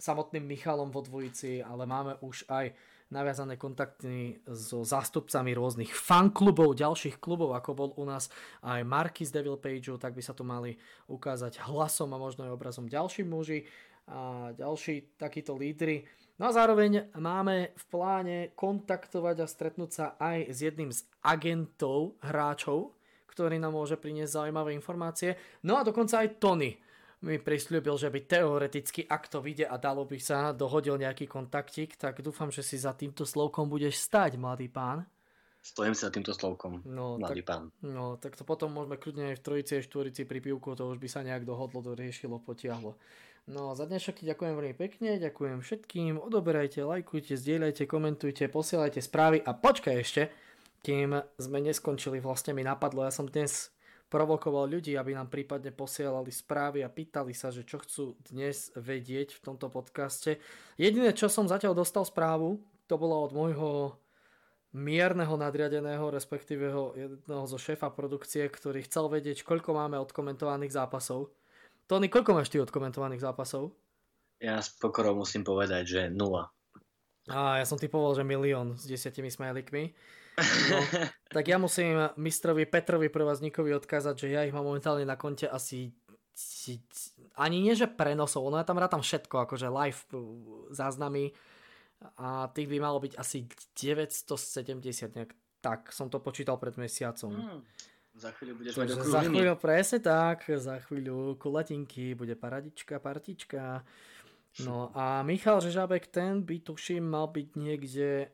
samotným Michalom vo dvojici, ale máme už aj naviazané kontakty so zástupcami rôznych fanklubov, ďalších klubov, ako bol u nás aj Marky z Devil Page, tak by sa to mali ukázať hlasom a možno aj obrazom ďalší muži a ďalší takíto lídry. No a zároveň máme v pláne kontaktovať a stretnúť sa aj s jedným z agentov hráčov, ktorý nám môže priniesť zaujímavé informácie. No a dokonca aj Tony, mi prislúbil, že by teoreticky, ak to vyjde a dalo by sa, dohodil nejaký kontaktik, tak dúfam, že si za týmto slovkom budeš stať, mladý pán. Stojím si za týmto slovkom, no, mladý tak, pán. No, tak to potom môžeme kľudne aj v trojici štvorici pri pivku, to už by sa nejak dohodlo, doriešilo, potiahlo. No, za dnešok ďakujem veľmi pekne, ďakujem všetkým, odoberajte, lajkujte, zdieľajte, komentujte, posielajte správy a počkaj ešte, kým sme neskončili, vlastne mi napadlo, ja som dnes provokoval ľudí, aby nám prípadne posielali správy a pýtali sa, že čo chcú dnes vedieť v tomto podcaste. Jediné, čo som zatiaľ dostal správu, to bolo od môjho mierneho nadriadeného, respektíve jedného zo šéfa produkcie, ktorý chcel vedieť, koľko máme odkomentovaných zápasov. Tony, koľko máš ty odkomentovaných zápasov? Ja s pokorou musím povedať, že nula. A ja som typoval, že milión s desiatimi smajlikmi. No, tak ja musím mistrovi Petrovi Provazníkovi odkázať, že ja ich mám momentálne na konte asi ani nie, že prenosov, no ja tam rátam všetko, akože live záznamy a tých by malo byť asi 970 nejak tak, som to počítal pred mesiacom. Hmm. Za chvíľu budeš mať Za chvíľu, presne tak, za chvíľu kulatinky, bude paradička, partička. No a Michal Žežabek, ten by tuším mal byť niekde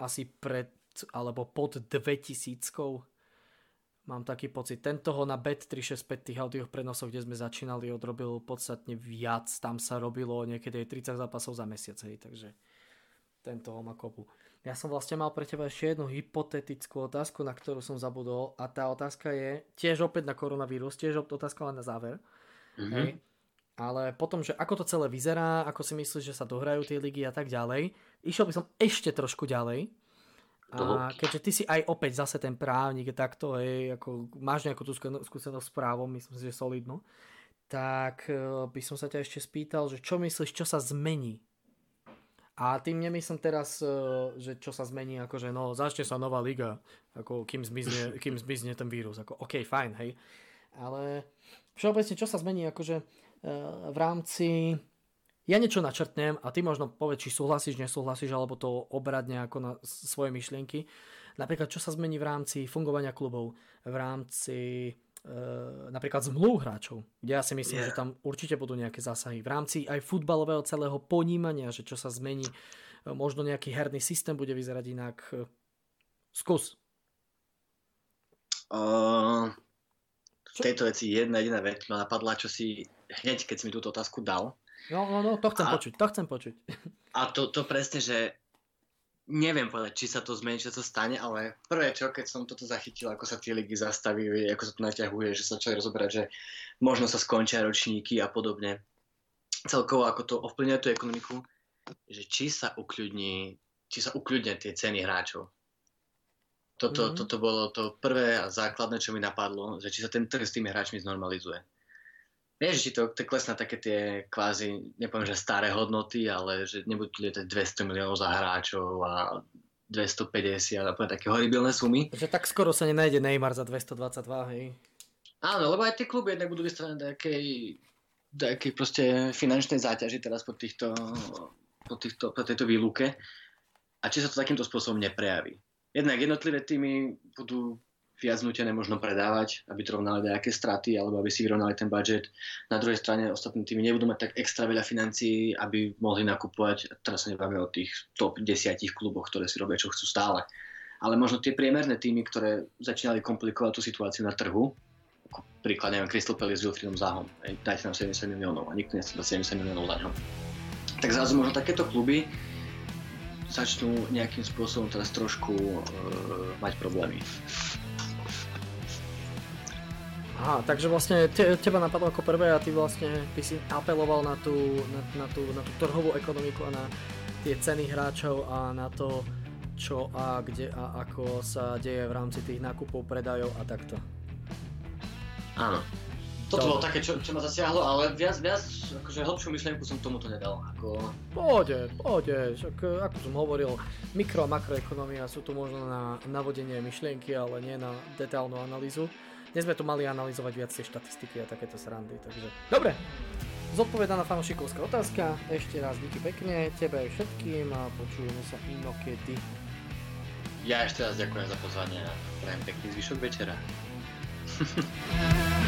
asi pred alebo pod 2000 Mám taký pocit. Tento ho na Bet365 tých audio prenosoch, kde sme začínali, odrobil podstatne viac. Tam sa robilo niekedy aj 30 zápasov za mesiac, hej, takže tento ho má kopu. Ja som vlastne mal pre teba ešte jednu hypotetickú otázku, na ktorú som zabudol a tá otázka je tiež opäť na koronavírus, tiež otázka len na záver. Mm-hmm. Hej. Ale potom, že ako to celé vyzerá, ako si myslíš, že sa dohrajú tie ligy a tak ďalej, išiel by som ešte trošku ďalej A keďže ty si aj opäť zase ten právnik, takto, hej, ako máš nejakú tú skúsenosť s právom, myslím si, že solidnú, tak e, by som sa ťa ešte spýtal, že čo myslíš, čo sa zmení? A tým nemyslím teraz, e, že čo sa zmení, akože no, začne sa nová liga, ako kým zmizne, kým zmizne ten vírus, ako OK, fajn, hej. Ale všeobecne, čo sa zmení, akože v rámci ja niečo načrtnem a ty možno povedz, či súhlasíš, nesúhlasíš, alebo to obrať nejako na svoje myšlienky. Napríklad, čo sa zmení v rámci fungovania klubov, v rámci e, napríklad zmluv hráčov, kde ja si myslím, yeah. že tam určite budú nejaké zásahy. V rámci aj futbalového celého ponímania, že čo sa zmení, e, možno nejaký herný systém bude vyzerať inak. Skús. Uh, v tejto veci jedna jediná vec ma napadla, čo si hneď, keď si mi túto otázku dal, No, no, no, to chcem a, počuť, to chcem počuť. A to, to presne, že neviem povedať, či sa to zmení, či sa to stane, ale prvé čo, keď som toto zachytil, ako sa tie ligy zastavili, ako sa to naťahuje, že sa človek rozoberať, že možno sa skončia ročníky a podobne. Celkovo, ako to ovplyvňuje tú ekonomiku, že či sa ukľudní, či sa ukľudnia tie ceny hráčov. Toto, mm-hmm. toto bolo to prvé a základné, čo mi napadlo, že či sa ten trh s tými hráčmi znormalizuje. Vieš, že to, to klesná také tie kvázi, nepoviem, že staré hodnoty, ale že nebudú lietať 200 miliónov za hráčov a 250 a poviem také horibilné sumy. Že tak skoro sa nenájde Neymar za 222, hej? Áno, lebo aj tie kluby jednak budú vystavené nejakej, nejakej proste finančnej záťaži teraz po, týchto, po, týchto, po tejto výluke. A či sa to takýmto spôsobom neprejaví. Jednak jednotlivé týmy budú viac nutené možno predávať, aby to rovnali nejaké straty alebo aby si vyrovnali ten budget. Na druhej strane ostatní týmy nebudú mať tak extra veľa financií, aby mohli nakupovať, teraz sa nebavíme o tých top 10 kluboch, ktoré si robia, čo chcú stále. Ale možno tie priemerné týmy, ktoré začínali komplikovať tú situáciu na trhu, ako príklad, neviem, Crystal Palace s Wilfriedom Zahom, dajte nám 70 miliónov a nikto nechce dať 70 miliónov za ňom. Tak zrazu možno takéto kluby začnú nejakým spôsobom teraz trošku e, mať problémy. Aha, takže vlastne te, teba napadlo ako prvé a ty vlastne by si apeloval na tú, na, na, tú, na tú trhovú ekonomiku a na tie ceny hráčov a na to, čo a kde a ako sa deje v rámci tých nákupov, predajov a takto. Áno. Toto bolo také, čo, čo ma zasiahlo, ale viac, viac, akože hlbšiu myšlienku som tomuto nedal. Ako... Pohode, pohode, však ako som hovoril, mikro a makroekonomia sú tu možno na navodenie myšlienky, ale nie na detálnu analýzu. Dnes sme tu mali analyzovať viac tie štatistiky a takéto srandy, takže... Dobre, zodpovedaná fanošikovská otázka. Ešte raz díky pekne, tebe aj všetkým a počujeme sa inokedy. Ja ešte raz ďakujem za pozvanie a prajem pekný zvyšok večera.